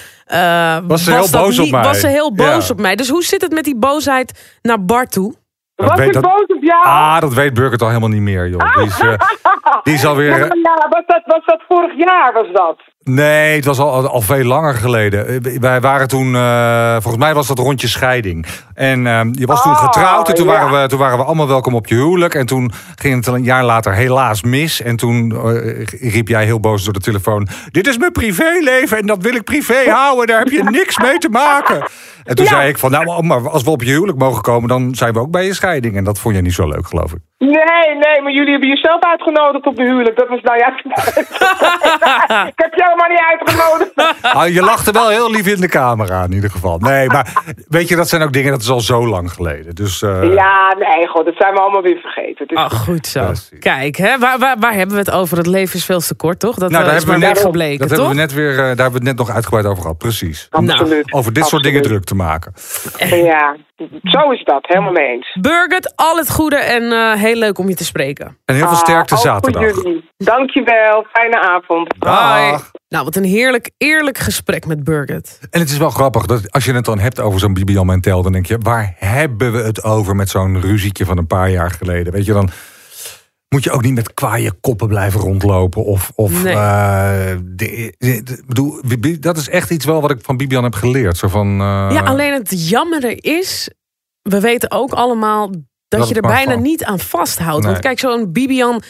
Speaker 1: Was ze heel
Speaker 2: dat
Speaker 1: boos op
Speaker 2: niet-
Speaker 1: mij.
Speaker 2: Was ze heel boos
Speaker 1: Ja.
Speaker 2: op mij. Dus hoe zit het met die boosheid naar Bart toe?
Speaker 1: Dat
Speaker 4: Was
Speaker 1: weet-
Speaker 4: ik
Speaker 1: dat-
Speaker 4: boos op jou?
Speaker 1: Ah, dat weet Burkert al helemaal niet meer, joh. Die is, eh, die is alweer...
Speaker 4: Ja, was, dat, was dat vorig jaar, was dat?
Speaker 1: Nee, het was al, al veel langer geleden. Eh, Wij waren toen, eh, volgens mij was dat rondje scheiding. En eh, je was toen
Speaker 4: Oh,
Speaker 1: getrouwd en toen,
Speaker 4: ja.
Speaker 1: waren we, toen waren we allemaal welkom op je huwelijk. En toen ging het een jaar later helaas mis. En toen eh, riep jij heel boos door de telefoon... Dit is mijn privéleven en dat wil ik privé houden. Daar heb je niks mee te maken. En toen
Speaker 4: Ja.
Speaker 1: zei ik van, nou, maar als we op je huwelijk mogen komen... dan zijn we ook bij je scheiding. En dat vond je niet zo leuk, geloof ik.
Speaker 4: Nee, nee, maar jullie hebben jezelf uitgenodigd op de huwelijk. Dat was nou ja. ik heb jou helemaal niet uitgenodigd.
Speaker 1: Ah, je lachte wel heel lief in de camera in ieder geval. Nee, maar weet je, dat zijn ook dingen, dat is al zo lang geleden. Dus eh,
Speaker 4: Ja, nee, god, dat zijn we allemaal weer vergeten. Dus
Speaker 2: Ah, goed zo.
Speaker 1: Precies.
Speaker 2: Kijk, hè, waar, waar, waar hebben we het over? Het leven is veel te kort, toch? Dat
Speaker 1: nou,
Speaker 2: eh,
Speaker 1: daar
Speaker 2: is
Speaker 1: hebben we
Speaker 2: maar
Speaker 1: net,
Speaker 2: gebleken,
Speaker 1: dat
Speaker 2: toch?
Speaker 1: hebben we net weer, eh, daar hebben we het net nog uitgebreid over gehad. Precies.
Speaker 4: absoluut.
Speaker 1: Over dit soort dingen druk te maken.
Speaker 4: Ja, zo is dat, helemaal mee eens.
Speaker 2: Burgert, al het goede en eh, heel leuk om je te spreken.
Speaker 1: En heel veel sterkte
Speaker 4: Ah, ook
Speaker 1: zaterdag.
Speaker 4: Voor jullie. Dankjewel, fijne avond.
Speaker 1: Dag.
Speaker 2: Nou, wat een heerlijk, eerlijk gesprek met Burgert.
Speaker 1: En het is wel grappig dat als je het dan hebt over zo'n Bibian Mentel, dan denk je, waar hebben we het over met zo'n ruzietje van een paar jaar geleden? Weet je, dan moet je ook niet met kwaaie koppen blijven rondlopen. Of, of
Speaker 2: Nee.
Speaker 1: eh, de- de- de- bedoel, dat is echt iets wel wat ik van Bibian heb geleerd. Zo van, eh,
Speaker 2: Ja, alleen het jammere is, we weten ook allemaal dat,
Speaker 1: Dat
Speaker 2: je er bijna
Speaker 1: van-
Speaker 2: niet aan vasthoudt.
Speaker 1: Nee.
Speaker 2: Want kijk, zo'n Bibian,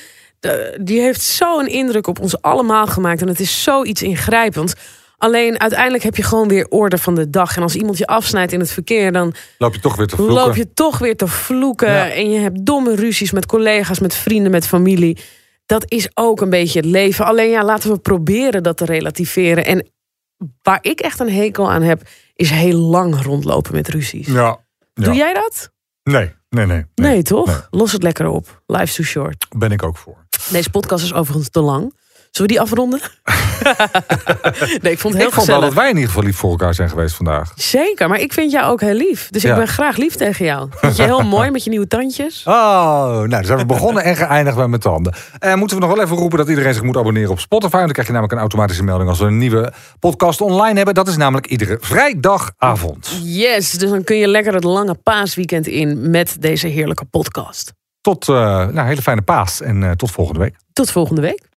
Speaker 2: die heeft zo'n indruk op ons allemaal gemaakt. En het is zoiets ingrijpends. Alleen uiteindelijk heb je gewoon weer orde van de dag. En als iemand je afsnijdt in het verkeer, dan
Speaker 1: loop je toch weer te vloeken.
Speaker 2: loop je toch weer te vloeken.
Speaker 1: Ja.
Speaker 2: En je hebt domme ruzies met collega's, met vrienden, met familie. Dat is ook een beetje het leven. Alleen ja, laten we proberen dat te relativeren. En waar ik echt een hekel aan heb, is heel lang rondlopen met ruzies.
Speaker 1: Ja. ja.
Speaker 2: Doe jij dat?
Speaker 1: Nee, nee, nee.
Speaker 2: Nee, toch?
Speaker 1: nee.
Speaker 2: Los het lekker op. Life's too short.
Speaker 1: Ben ik ook voor.
Speaker 2: Deze podcast is overigens te lang. Zullen we die afronden? nee, ik vond het heel
Speaker 1: ik vond wel dat wij in ieder geval lief voor elkaar zijn geweest vandaag.
Speaker 2: Zeker, maar ik vind jou ook heel lief. Dus
Speaker 1: Ja.
Speaker 2: ik ben graag lief tegen jou. Vind je heel mooi met je nieuwe tandjes?
Speaker 1: Oh, nou, dan zijn we begonnen en geëindigd met mijn tanden. En moeten we nog wel even roepen dat iedereen zich moet abonneren op Spotify. Want dan krijg je namelijk een automatische melding als we een nieuwe podcast online hebben. Dat is namelijk iedere vrijdagavond.
Speaker 2: Yes, dus dan kun je lekker het lange paasweekend in met deze heerlijke podcast.
Speaker 1: Tot uh, nou, hele fijne paas en uh, tot volgende week.
Speaker 2: Tot volgende week.